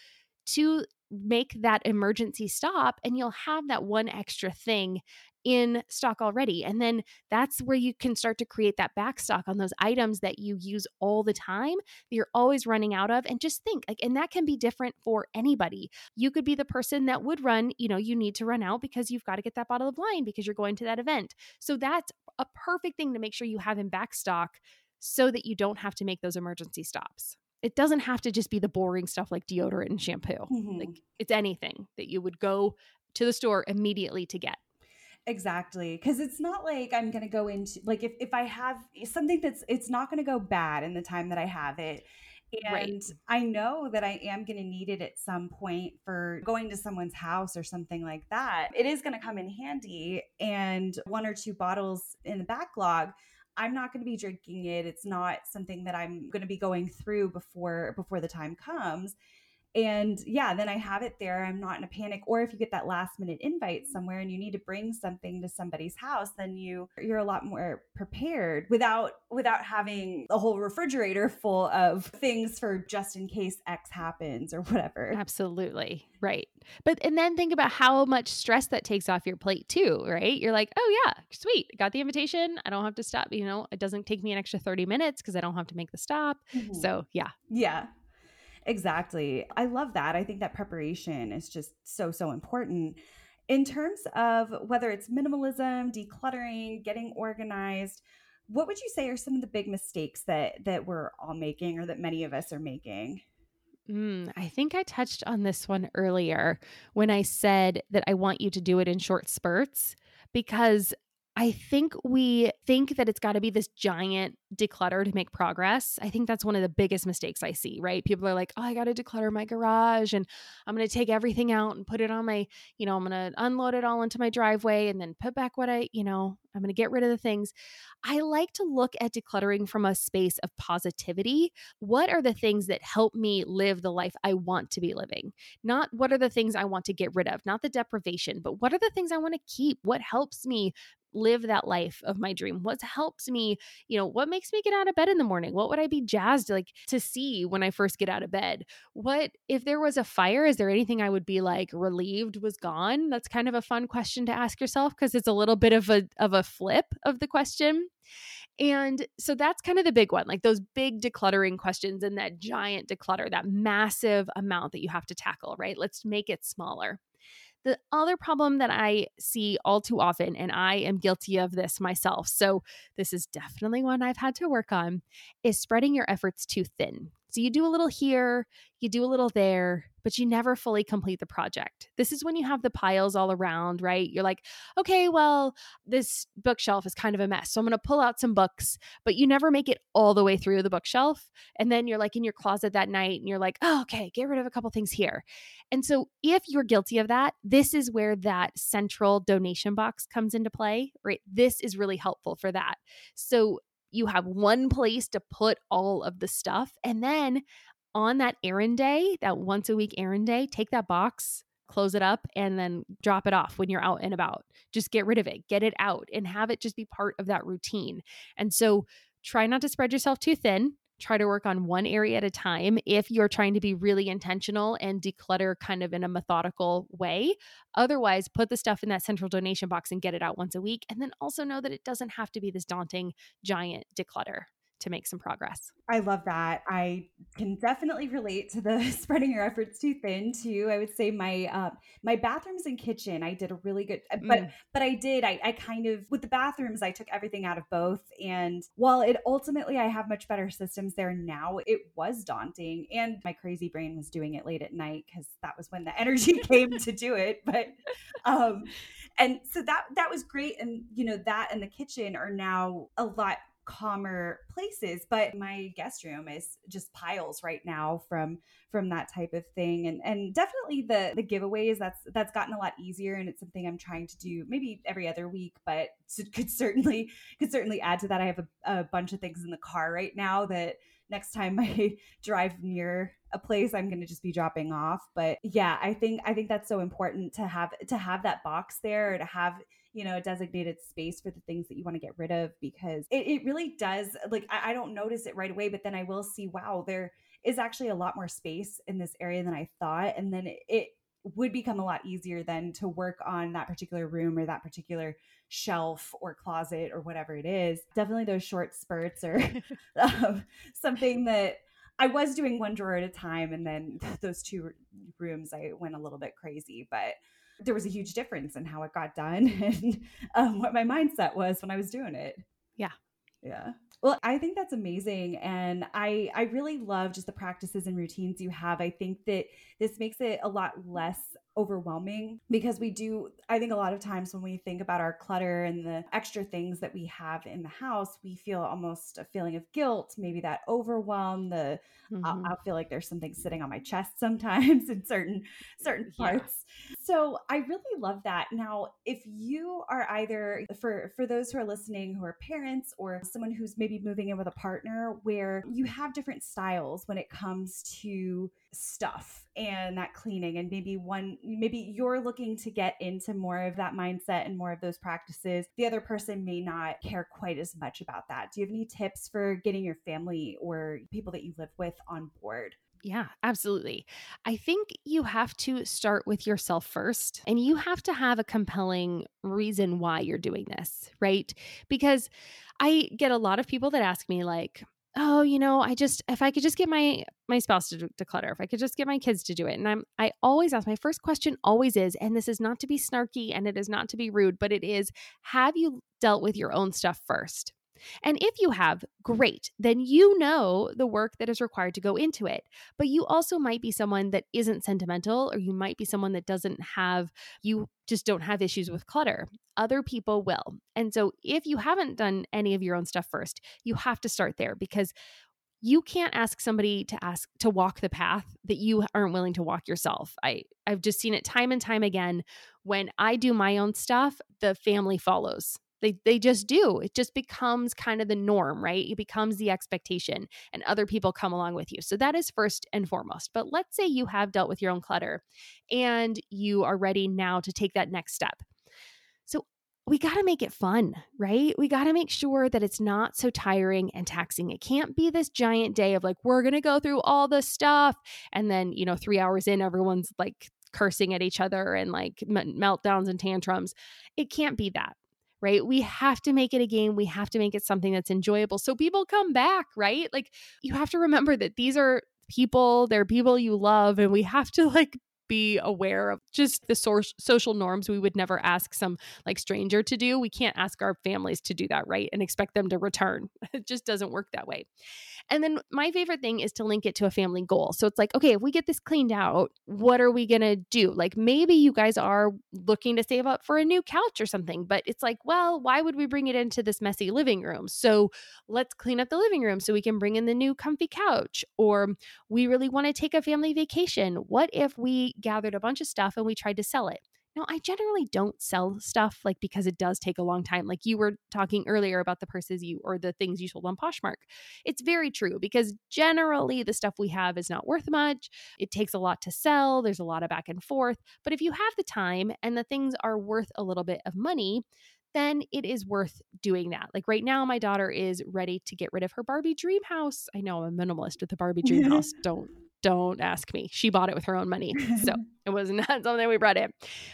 to make that emergency stop and you'll have that one extra thing in stock already. And then that's where you can start to create that back stock on those items that you use all the time, that you're always running out of. And just think like, and that can be different for anybody. You could be the person that would run, you know, you need to run out because you've got to get that bottle of wine because you're going to that event. So that's a perfect thing to make sure you have in back stock so that you don't have to make those emergency stops it doesn't have to just be the boring stuff like deodorant and shampoo. Mm-hmm. Like it's anything that you would go to the store immediately to get. Exactly. Cause it's not like I'm gonna go into like if, if I have something that's it's not gonna go bad in the time that I have it. And right. I know that I am going to need it at some point for going to someone's house or something like that. It is going to come in handy. And one or two bottles in the backlog I'm not going to be drinking it. It's not something that I'm going to be going through before before the time comes and yeah then i have it there i'm not in a panic. Or if you get that last minute invite somewhere and you need to bring something to somebody's house then you you're a lot more prepared without without having a whole refrigerator full of things for just in case x happens or whatever. Absolutely right. But and then think about how much stress that takes off your plate too right? You're like oh yeah sweet got the invitation i don't have to stop you know? It doesn't take me an extra 30 minutes because i don't have to make the stop. Mm-hmm. so yeah. Yeah Exactly. I love that. I think that preparation is just so, so important. In terms of whether it's minimalism, decluttering, getting organized, what would you say are some of the big mistakes that that we're all making or that many of us are making? Mm, I think I touched on this one earlier when I said that I want you to do it in short spurts because I think we think that it's got to be this giant declutter to make progress. I think that's one of the biggest mistakes I see, right? People are like, oh, I got to declutter my garage and I'm going to take everything out and put it on my, you know, I'm going to unload it all into my driveway and then put back what I, you know, I'm going to get rid of the things. I like to look at decluttering from a space of positivity. What are the things that help me live the life I want to be living? Not what are the things I want to get rid of, not the deprivation, but what are the things I want to keep? What helps me live that life of my dream? What helps me, you know, what makes me get out of bed in the morning? What would I be jazzed like to see when I first get out of bed? What if there was a fire, is there anything I would be like relieved was gone? That's kind of a fun question to ask yourself because it's a little bit of a of a flip of the question. And so that's kind of the big one, like those big decluttering questions and that giant declutter, that massive amount that you have to tackle, right? Let's make it smaller. The other problem that I see all too often, and I am guilty of this myself, so this is definitely one I've had to work on, is spreading your efforts too thin. So you do a little here, you do a little there, but you never fully complete the project. This is when you have the piles all around, right? You're like, okay, well, this bookshelf is kind of a mess. So I'm going to pull out some books, but you never make it all the way through the bookshelf. And then you're like in your closet that night and you're like, oh, okay, get rid of a couple things here. And so if you're guilty of that, this is where that central donation box comes into play, right? This is really helpful for that. So you have one place to put all of the stuff. And then on that errand day, that once a week errand day, take that box, close it up and then drop it off when you're out and about. Just get rid of it, get it out, and have it just be part of that routine. And so try not to spread yourself too thin. Try to work on one area at a time if you're trying to be really intentional and declutter kind of in a methodical way. Otherwise, put the stuff in that central donation box and get it out once a week. And then also know that it doesn't have to be this daunting, giant declutter to make some progress. I love that. I can definitely relate to the spreading your efforts too thin too. I would say my uh, my bathrooms and kitchen, I did a really good, uh, but mm. but I did. I, I kind of with the bathrooms, I took everything out of both, and while it ultimately I have much better systems there now, it was daunting, and my crazy brain was doing it late at night because that was when the energy came to do it. But um, and so that that was great, and you know that and the kitchen are now a lot calmer places but my guest room is just piles right now from from that type of thing. And and definitely the the giveaways that's that's gotten a lot easier and it's something i'm trying to do maybe every other week but could certainly could certainly add to that. I have a, a bunch of things in the car right now that next time i drive near a place i'm going to just be dropping off. But yeah i think i think that's so important to have to have that box there to have you know, a designated space for the things that you want to get rid of because it, it really does like I, I don't notice it right away, but then I will see, wow, there is actually a lot more space in this area than I thought. And then it, it would become a lot easier then to work on that particular room or that particular shelf or closet or whatever it is. Definitely those short spurts are um, something that I was doing one drawer at a time. And then those two rooms, I went a little bit crazy. But there was a huge difference in how it got done and um, what my mindset was when I was doing it. Yeah. Yeah. Well, I think that's amazing. And I, I really love just the practices and routines you have. I think that this makes it a lot less overwhelming because we do i think a lot of times when we think about our clutter and the extra things that we have in the house we feel almost a feeling of guilt maybe that overwhelm the mm-hmm. I'll, I'll, feel like there's something sitting on my chest sometimes in certain certain parts yeah. so i really love that now if you are either for for those who are listening who are parents or someone who's maybe moving in with a partner where you have different styles when it comes to stuff and that cleaning and maybe one maybe you're looking to get into more of that mindset and more of those practices the other person may not care quite as much about that do you have any tips for getting your family or people that you live with on board yeah, absolutely. I think you have to start with yourself first, and you have to have a compelling reason why you're doing this, right? Because I get a lot of people that ask me, like, oh you know i just if i could just get my my spouse to declutter if i could just get my kids to do it and i'm i always ask my first question always is and this is not to be snarky and it is not to be rude but it is have you dealt with your own stuff first and if you have, great, then you know the work that is required to go into it. But you also might be someone that isn't sentimental, or you might be someone that doesn't have, you just don't have issues with clutter. Other people will. And so if you haven't done any of your own stuff first, you have to start there because you can't ask somebody to ask to walk the path that you aren't willing to walk yourself. I I've just seen it time and time again when I do my own stuff, the family follows they they just do. It just becomes kind of the norm, right? It becomes the expectation and other people come along with you. So that is first and foremost. But let's say you have dealt with your own clutter and you are ready now to take that next step. So we got to make it fun, right? We got to make sure that it's not so tiring and taxing. It can't be this giant day of like, we're going to go through all the stuff. And then, you know, three hours in, everyone's like cursing at each other and like meltdowns and tantrums. It can't be that right? We have to make it a game. We have to make it something that's enjoyable so people come back, right? Like you have to remember that these are people, they're people you love, and we have to like be aware of just the so- social norms we would never ask some like stranger to do. We can't ask our families to do that, right? And expect them to return. It just doesn't work that way. And then my favorite thing is to link it to a family goal. So it's like, okay, if we get this cleaned out, what are we going to do? Like maybe you guys are looking to save up for a new couch or something, but it's like, well, why would we bring it into this messy living room? So let's clean up the living room so we can bring in the new comfy couch. Or we really want to take a family vacation. What if we gathered a bunch of stuff and we tried to sell it. Now, I generally don't sell stuff like because it does take a long time. Like you were talking earlier about the purses you or the things you sold on Poshmark. It's very true because generally the stuff we have is not worth much. It takes a lot to sell, there's a lot of back and forth. But if you have the time and the things are worth a little bit of money, then it is worth doing that. Like right now, my daughter is ready to get rid of her Barbie dream house. I know I'm a minimalist with the Barbie dream house. Don't don't ask me. She bought it with her own money. So it was not something we brought in,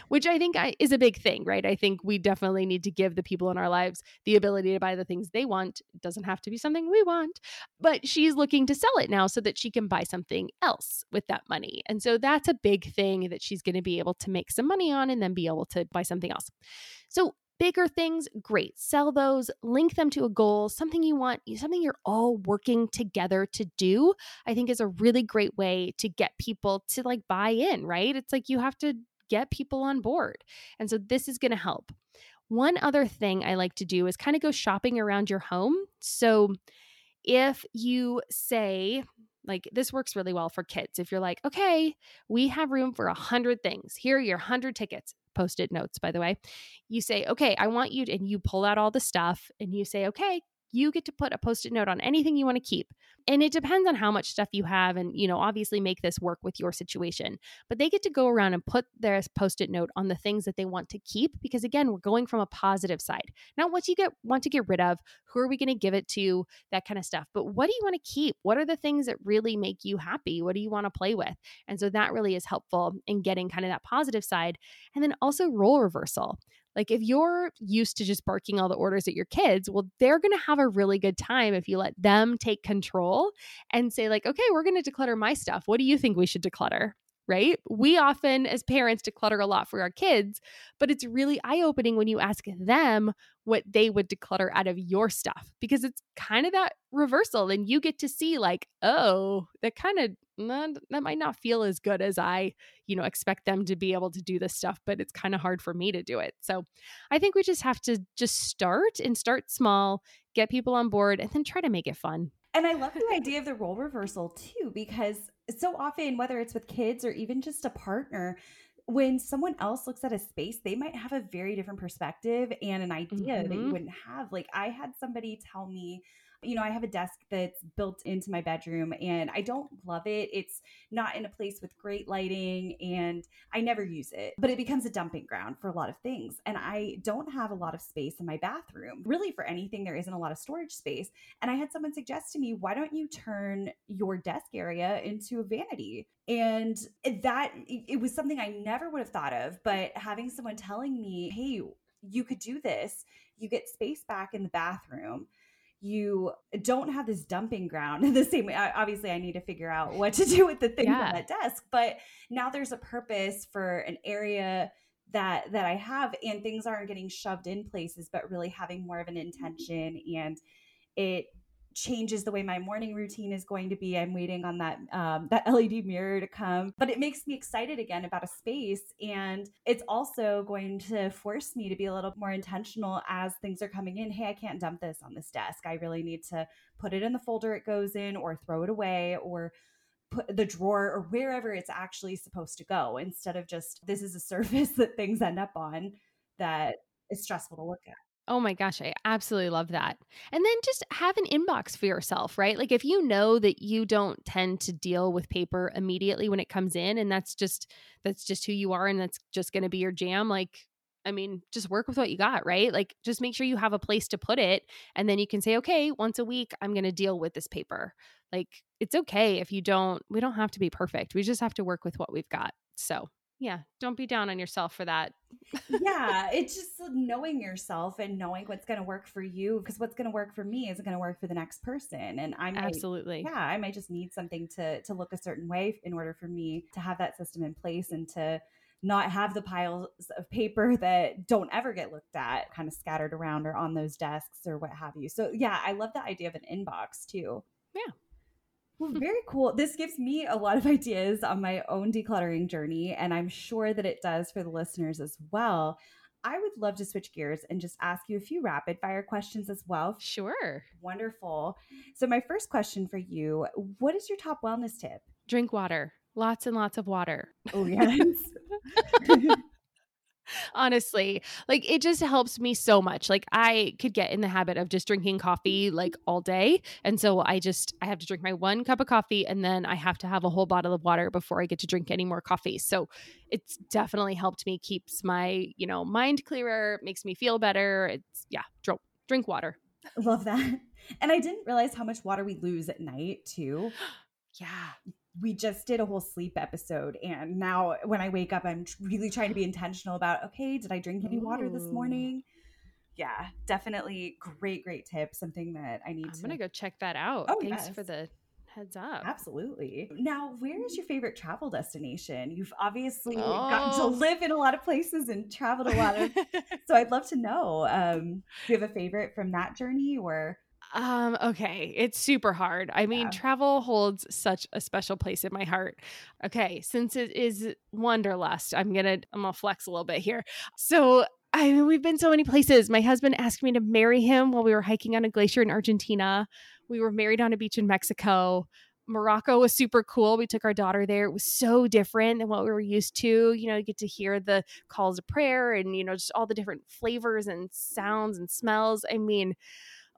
which I think I, is a big thing, right? I think we definitely need to give the people in our lives the ability to buy the things they want. It doesn't have to be something we want, but she's looking to sell it now so that she can buy something else with that money. And so that's a big thing that she's going to be able to make some money on and then be able to buy something else. So Bigger things, great. Sell those, link them to a goal, something you want, something you're all working together to do. I think is a really great way to get people to like buy in, right? It's like you have to get people on board. And so this is going to help. One other thing I like to do is kind of go shopping around your home. So if you say, like this works really well for kids. If you're like, okay, we have room for a hundred things. Here are your hundred tickets post it notes, by the way. You say, okay, I want you to, and you pull out all the stuff and you say, okay, you get to put a post it note on anything you want to keep. And it depends on how much stuff you have and, you know, obviously make this work with your situation. But they get to go around and put their post it note on the things that they want to keep because again, we're going from a positive side. Now, what you get want to get rid of, who are we going to give it to, that kind of stuff. But what do you want to keep? What are the things that really make you happy? What do you want to play with? And so that really is helpful in getting kind of that positive side. And then also role reversal. Like if you're used to just barking all the orders at your kids, well, they're going to have a really good time if you let them take control and say like, "Okay, we're going to declutter my stuff. What do you think we should declutter?" Right? We often, as parents, declutter a lot for our kids, but it's really eye opening when you ask them what they would declutter out of your stuff because it's kind of that reversal. And you get to see, like, oh, that kind of, that might not feel as good as I, you know, expect them to be able to do this stuff, but it's kind of hard for me to do it. So I think we just have to just start and start small, get people on board, and then try to make it fun. And I love the idea of the role reversal too, because so often, whether it's with kids or even just a partner, when someone else looks at a space, they might have a very different perspective and an idea mm-hmm. that you mm-hmm. wouldn't have. Like, I had somebody tell me you know, I have a desk that's built into my bedroom and I don't love it. It's not in a place with great lighting and I never use it, but it becomes a dumping ground for a lot of things. And I don't have a lot of space in my bathroom. Really, for anything, there isn't a lot of storage space. And I had someone suggest to me, why don't you turn your desk area into a vanity? And that it was something I never would have thought of, but having someone telling me, hey, you could do this, you get space back in the bathroom you don't have this dumping ground in the same way. Obviously, I need to figure out what to do with the things yeah. on that desk, but now there's a purpose for an area that that I have and things aren't getting shoved in places but really having more of an mm-hmm. intention and it changes the way my morning routine is going to be. I'm waiting on that um, that LED mirror to come, but it makes me excited again about a space, and it's also going to force me to be a little more intentional as things are coming in. Hey, I can't dump this on this desk. I really need to put it in the folder it goes in, or throw it away, or put the drawer or wherever it's actually supposed to go instead of just this is a surface that things end up on that is stressful to look at. Oh my gosh, I absolutely love that. And then just have an inbox for yourself, right? Like if you know that you don't tend to deal with paper immediately when it comes in and that's just that's just who you are and that's just going to be your jam, like I mean, just work with what you got, right? Like just make sure you have a place to put it and then you can say, "Okay, once a week I'm going to deal with this paper." Like it's okay if you don't we don't have to be perfect. We just have to work with what we've got. So, yeah don't be down on yourself for that. Yeah it's just uh, knowing yourself and knowing what's going to work for you because what's going to work for me isn't going to work for the next person and i might, absolutely. yeah i might just need something to to look a certain way in order for me to have that system in place and to not have the piles of paper that don't ever get looked at kind of scattered around or on those desks or what have you. So yeah i love the idea of an inbox too. Yeah well, very cool. This gives me a lot of ideas on my own decluttering journey, and I'm sure that it does for the listeners as well. I would love to switch gears and just ask you a few rapid fire questions as well. Sure. Wonderful. So, my first question for you What is your top wellness tip? Drink water, lots and lots of water. Oh, yes. Honestly, like it just helps me so much. Like I could get in the habit of just drinking coffee like all day. And so I just I have to drink my one cup of coffee and then I have to have a whole bottle of water before I get to drink any more coffee. So it's definitely helped me keeps my, you know, mind clearer, makes me feel better. It's yeah, drink drink water. Love that. And I didn't realize how much water we lose at night too. yeah we just did a whole sleep episode and now when i wake up i'm really trying to be intentional about okay did i drink any Ooh. water this morning yeah definitely great great tip something that i need i'm to... gonna go check that out oh, thanks yes. for the heads up absolutely now where is your favorite travel destination you've obviously oh. gotten to oh. live in a lot of places and traveled a lot of so i'd love to know um do you have a favorite from that journey or um, okay, it's super hard. I mean, yeah. travel holds such a special place in my heart. Okay, since it is wanderlust, I'm gonna I'm gonna flex a little bit here. So I mean, we've been so many places. My husband asked me to marry him while we were hiking on a glacier in Argentina. We were married on a beach in Mexico. Morocco was super cool. We took our daughter there. It was so different than what we were used to. You know, you get to hear the calls of prayer and, you know, just all the different flavors and sounds and smells. I mean,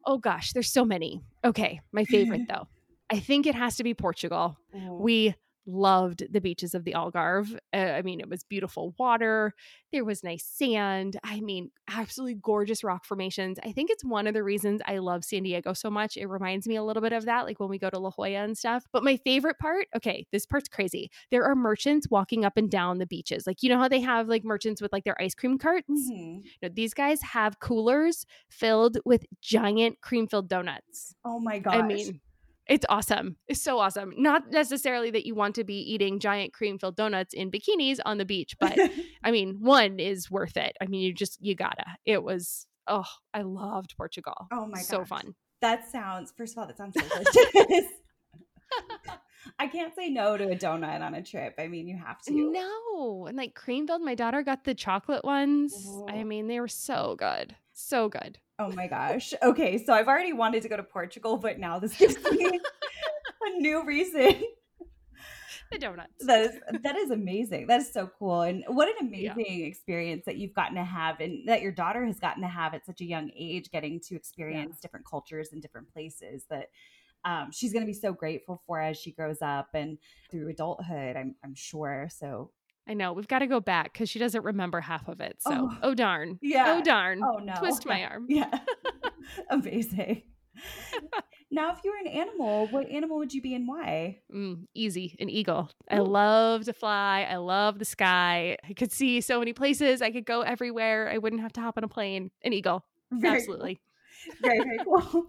Oh gosh, there's so many. Okay, my favorite though. I think it has to be Portugal. Oh. We loved the beaches of the Algarve. Uh, I mean, it was beautiful water. There was nice sand. I mean, absolutely gorgeous rock formations. I think it's one of the reasons I love San Diego so much. It reminds me a little bit of that, like when we go to La Jolla and stuff. But my favorite part, okay, this part's crazy. There are merchants walking up and down the beaches. Like, you know how they have like merchants with like their ice cream carts? Mm-hmm. You know, these guys have coolers filled with giant cream filled donuts. Oh my gosh. I mean, it's awesome. It's so awesome. Not necessarily that you want to be eating giant cream filled donuts in bikinis on the beach, but I mean, one is worth it. I mean, you just, you gotta. It was, oh, I loved Portugal. Oh my god. So fun. That sounds, first of all, that sounds delicious. I can't say no to a donut on a trip. I mean, you have to. No. And like cream filled, my daughter got the chocolate ones. Ooh. I mean, they were so good. So good. Oh my gosh. Okay, so I've already wanted to go to Portugal, but now this gives me a new reason. The donuts. That is that is amazing. That is so cool. And what an amazing yeah. experience that you've gotten to have and that your daughter has gotten to have at such a young age, getting to experience yeah. different cultures and different places that um, she's going to be so grateful for as she grows up and through adulthood, I'm, I'm sure. So I know we've got to go back because she doesn't remember half of it. So, oh, oh darn. Yeah. Oh darn. Oh no. Twist my arm. Yeah. Amazing. now, if you were an animal, what animal would you be and why? Mm, easy, an eagle. Ooh. I love to fly. I love the sky. I could see so many places. I could go everywhere. I wouldn't have to hop on a plane. An eagle. Very Absolutely. Cool. Very, very cool.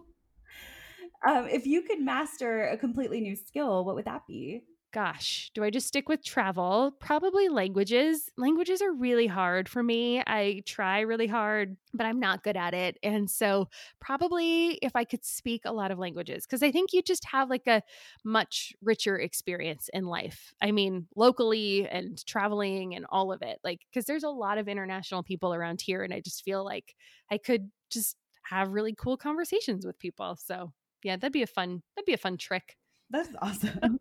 um, if you could master a completely new skill, what would that be? Gosh, do I just stick with travel? Probably languages. Languages are really hard for me. I try really hard, but I'm not good at it. And so, probably if I could speak a lot of languages, because I think you just have like a much richer experience in life. I mean, locally and traveling and all of it. Like, because there's a lot of international people around here. And I just feel like I could just have really cool conversations with people. So, yeah, that'd be a fun, that'd be a fun trick. That's awesome.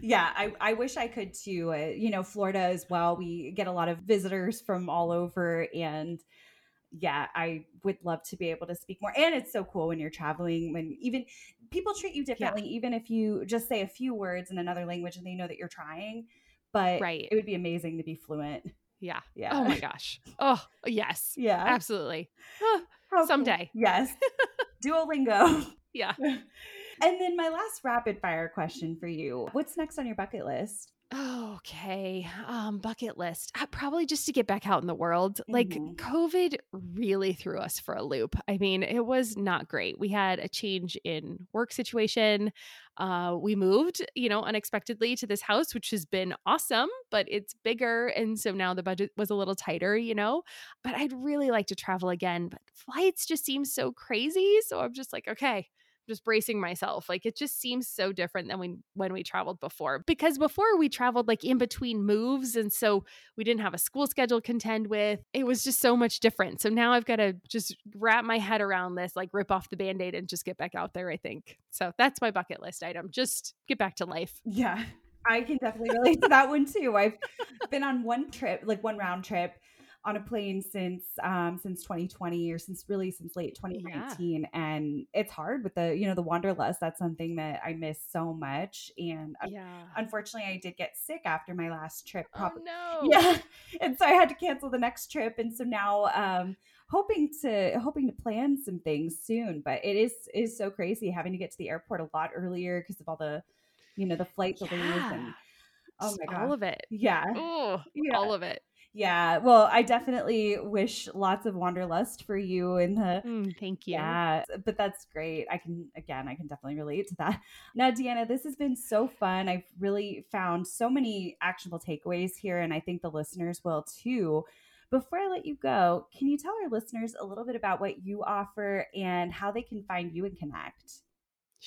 Yeah, I, I wish I could too. Uh, you know, Florida as well. We get a lot of visitors from all over. And yeah, I would love to be able to speak more. And it's so cool when you're traveling, when even people treat you differently, yeah. even if you just say a few words in another language and they know that you're trying. But right. it would be amazing to be fluent. Yeah. Yeah. Oh my gosh. Oh, yes. Yeah. Absolutely. Oh, someday. Cool. Yes. Duolingo. Yeah. And then my last rapid fire question for you. What's next on your bucket list? Okay. Um, bucket list. Uh, probably just to get back out in the world. Like mm-hmm. COVID really threw us for a loop. I mean, it was not great. We had a change in work situation. Uh, we moved, you know, unexpectedly to this house, which has been awesome, but it's bigger. And so now the budget was a little tighter, you know. But I'd really like to travel again. But flights just seem so crazy. So I'm just like, okay, just bracing myself. Like it just seems so different than when when we traveled before. Because before we traveled like in between moves and so we didn't have a school schedule contend with. It was just so much different. So now I've got to just wrap my head around this, like rip off the band-aid and just get back out there, I think. So that's my bucket list item. Just get back to life. Yeah. I can definitely relate to that one too. I've been on one trip, like one round trip on a plane since um, since 2020 or since really since late 2019 yeah. and it's hard with the you know the wanderlust that's something that i miss so much and yeah. unfortunately i did get sick after my last trip probably oh, no yeah and so i had to cancel the next trip and so now um hoping to hoping to plan some things soon but it is is so crazy having to get to the airport a lot earlier because of all the you know the flight delays yeah. and oh my god all of it yeah. Ooh, yeah all of it yeah. Well, I definitely wish lots of wanderlust for you in the mm, thank you. Yeah, but that's great. I can again, I can definitely relate to that. Now, Deanna, this has been so fun. I've really found so many actionable takeaways here, and I think the listeners will too. Before I let you go, can you tell our listeners a little bit about what you offer and how they can find you and connect?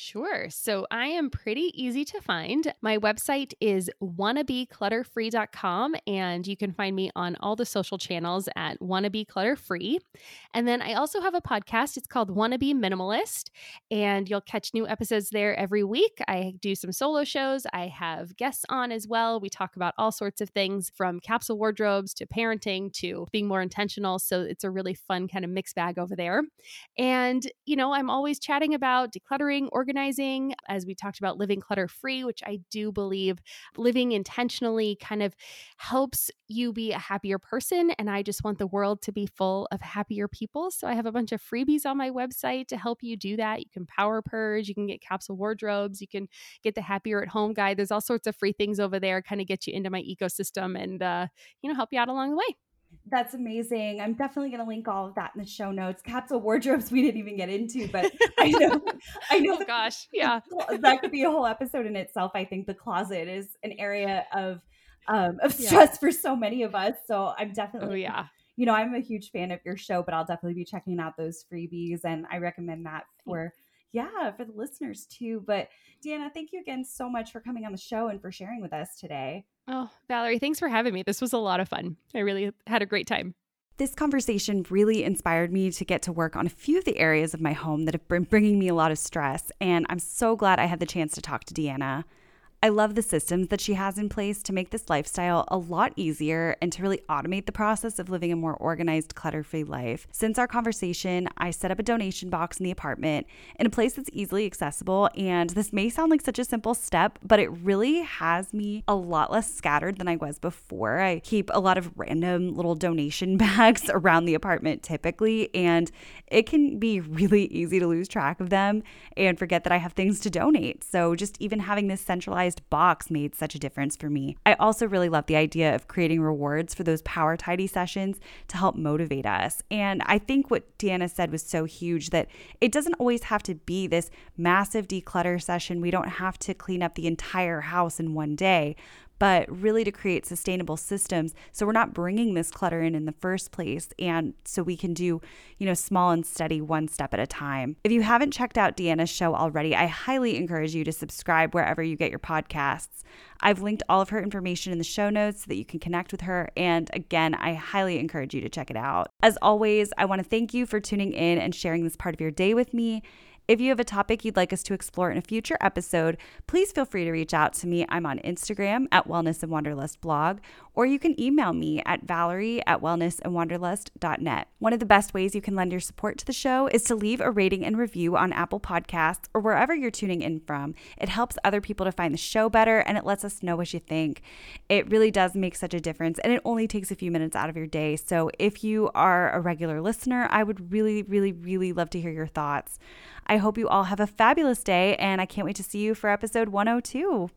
Sure. So I am pretty easy to find. My website is wannabeclutterfree.com, and you can find me on all the social channels at wannabeclutterfree. And then I also have a podcast. It's called Wannabe Minimalist, and you'll catch new episodes there every week. I do some solo shows. I have guests on as well. We talk about all sorts of things from capsule wardrobes to parenting to being more intentional. So it's a really fun kind of mixed bag over there. And, you know, I'm always chatting about decluttering organizing, as we talked about living clutter free, which I do believe living intentionally kind of helps you be a happier person. And I just want the world to be full of happier people. So I have a bunch of freebies on my website to help you do that. You can power purge, you can get capsule wardrobes, you can get the happier at home guide. There's all sorts of free things over there, kind of get you into my ecosystem and, uh, you know, help you out along the way. That's amazing. I'm definitely going to link all of that in the show notes. Capsule wardrobes we didn't even get into, but I know, I know. oh, gosh, yeah, that could be a whole episode in itself. I think the closet is an area of um, of stress yeah. for so many of us. So I'm definitely, oh, yeah, you know, I'm a huge fan of your show, but I'll definitely be checking out those freebies, and I recommend that for yeah for the listeners too. But Deanna, thank you again so much for coming on the show and for sharing with us today. Oh, Valerie, thanks for having me. This was a lot of fun. I really had a great time. This conversation really inspired me to get to work on a few of the areas of my home that have been bringing me a lot of stress, and I'm so glad I had the chance to talk to Deanna. I love the systems that she has in place to make this lifestyle a lot easier and to really automate the process of living a more organized, clutter free life. Since our conversation, I set up a donation box in the apartment in a place that's easily accessible. And this may sound like such a simple step, but it really has me a lot less scattered than I was before. I keep a lot of random little donation bags around the apartment typically, and it can be really easy to lose track of them and forget that I have things to donate. So just even having this centralized box made such a difference for me. I also really love the idea of creating rewards for those power tidy sessions to help motivate us. And I think what Deanna said was so huge that it doesn't always have to be this massive declutter session. We don't have to clean up the entire house in one day, but really to create sustainable systems. So we're not bringing this clutter in in the first place and so we can do you know small and steady one step at a time. If you haven't checked out deanna's show already i highly encourage you to subscribe wherever you get your podcasts. I've linked all of her information in the show notes so that you can connect with her and again i highly encourage you to check it out. As always i want to thank you for tuning in and sharing this part of your day with me if you have a topic you'd like us to explore in a future episode, please feel free to reach out to me. I'm on Instagram at Wellness and Wanderlust blog, or you can email me at valerie at wellnessandwanderlust.net. One of the best ways you can lend your support to the show is to leave a rating and review on Apple Podcasts or wherever you're tuning in from. It helps other people to find the show better and it lets us know what you think. It really does make such a difference and it only takes a few minutes out of your day. So if you are a regular listener, I would really, really, really love to hear your thoughts. I hope you all have a fabulous day, and I can't wait to see you for episode 102.